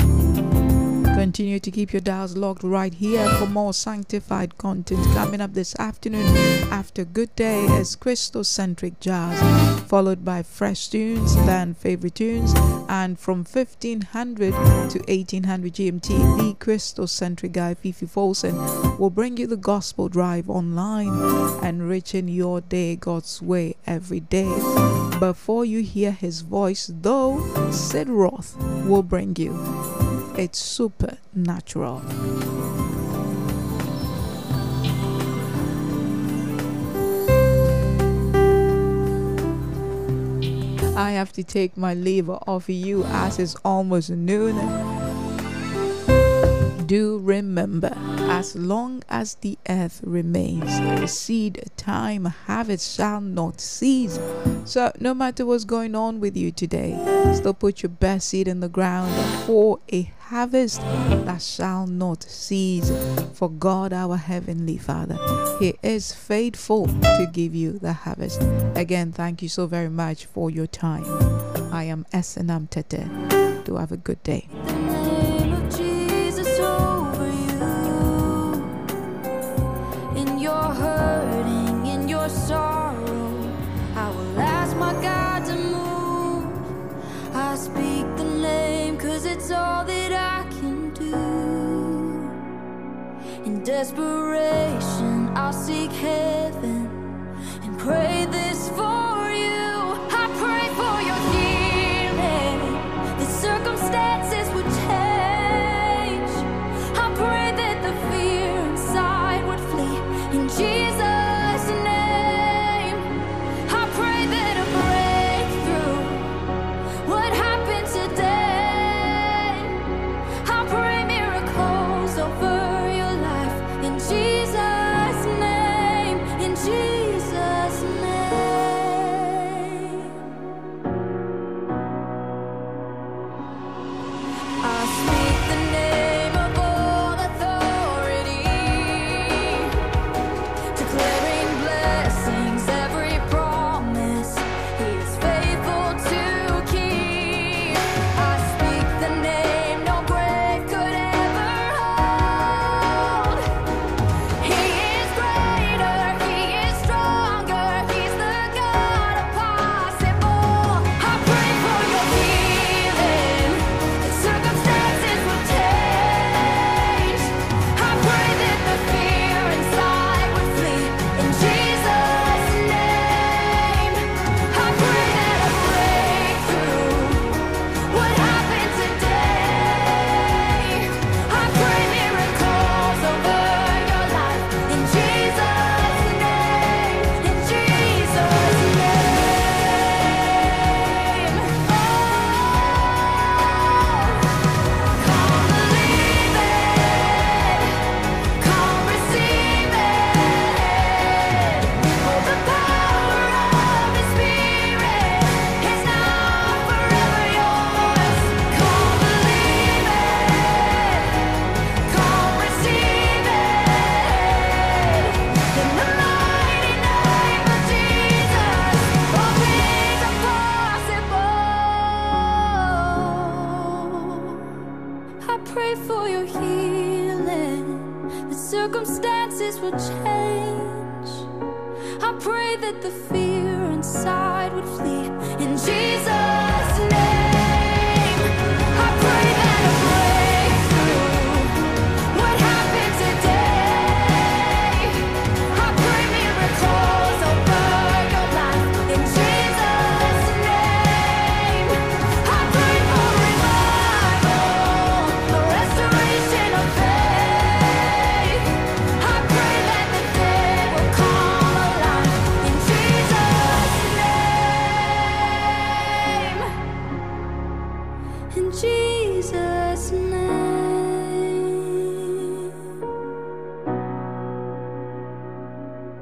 Continue to keep your dials locked right here for more sanctified content coming up this afternoon after Good Day is Christocentric Jazz, followed by fresh tunes, then favorite tunes, and from 1500 to 1800 GMT, the Christocentric guy Fifi Folsen will bring you the Gospel Drive online, enriching your day God's way every day. Before you hear his voice, though, Sid Roth will bring you it's supernatural. I have to take my leave of you as it's almost noon. Do remember, as long as the earth remains, the seed time harvest shall not cease. So, no matter what's going on with you today, still put your best seed in the ground for a harvest that shall not cease. For God, our Heavenly Father, He is faithful to give you the harvest. Again, thank you so very much for your time. I am Esenam Tete. Do have a good day. the all that desperation, I'll seek heaven and pray this for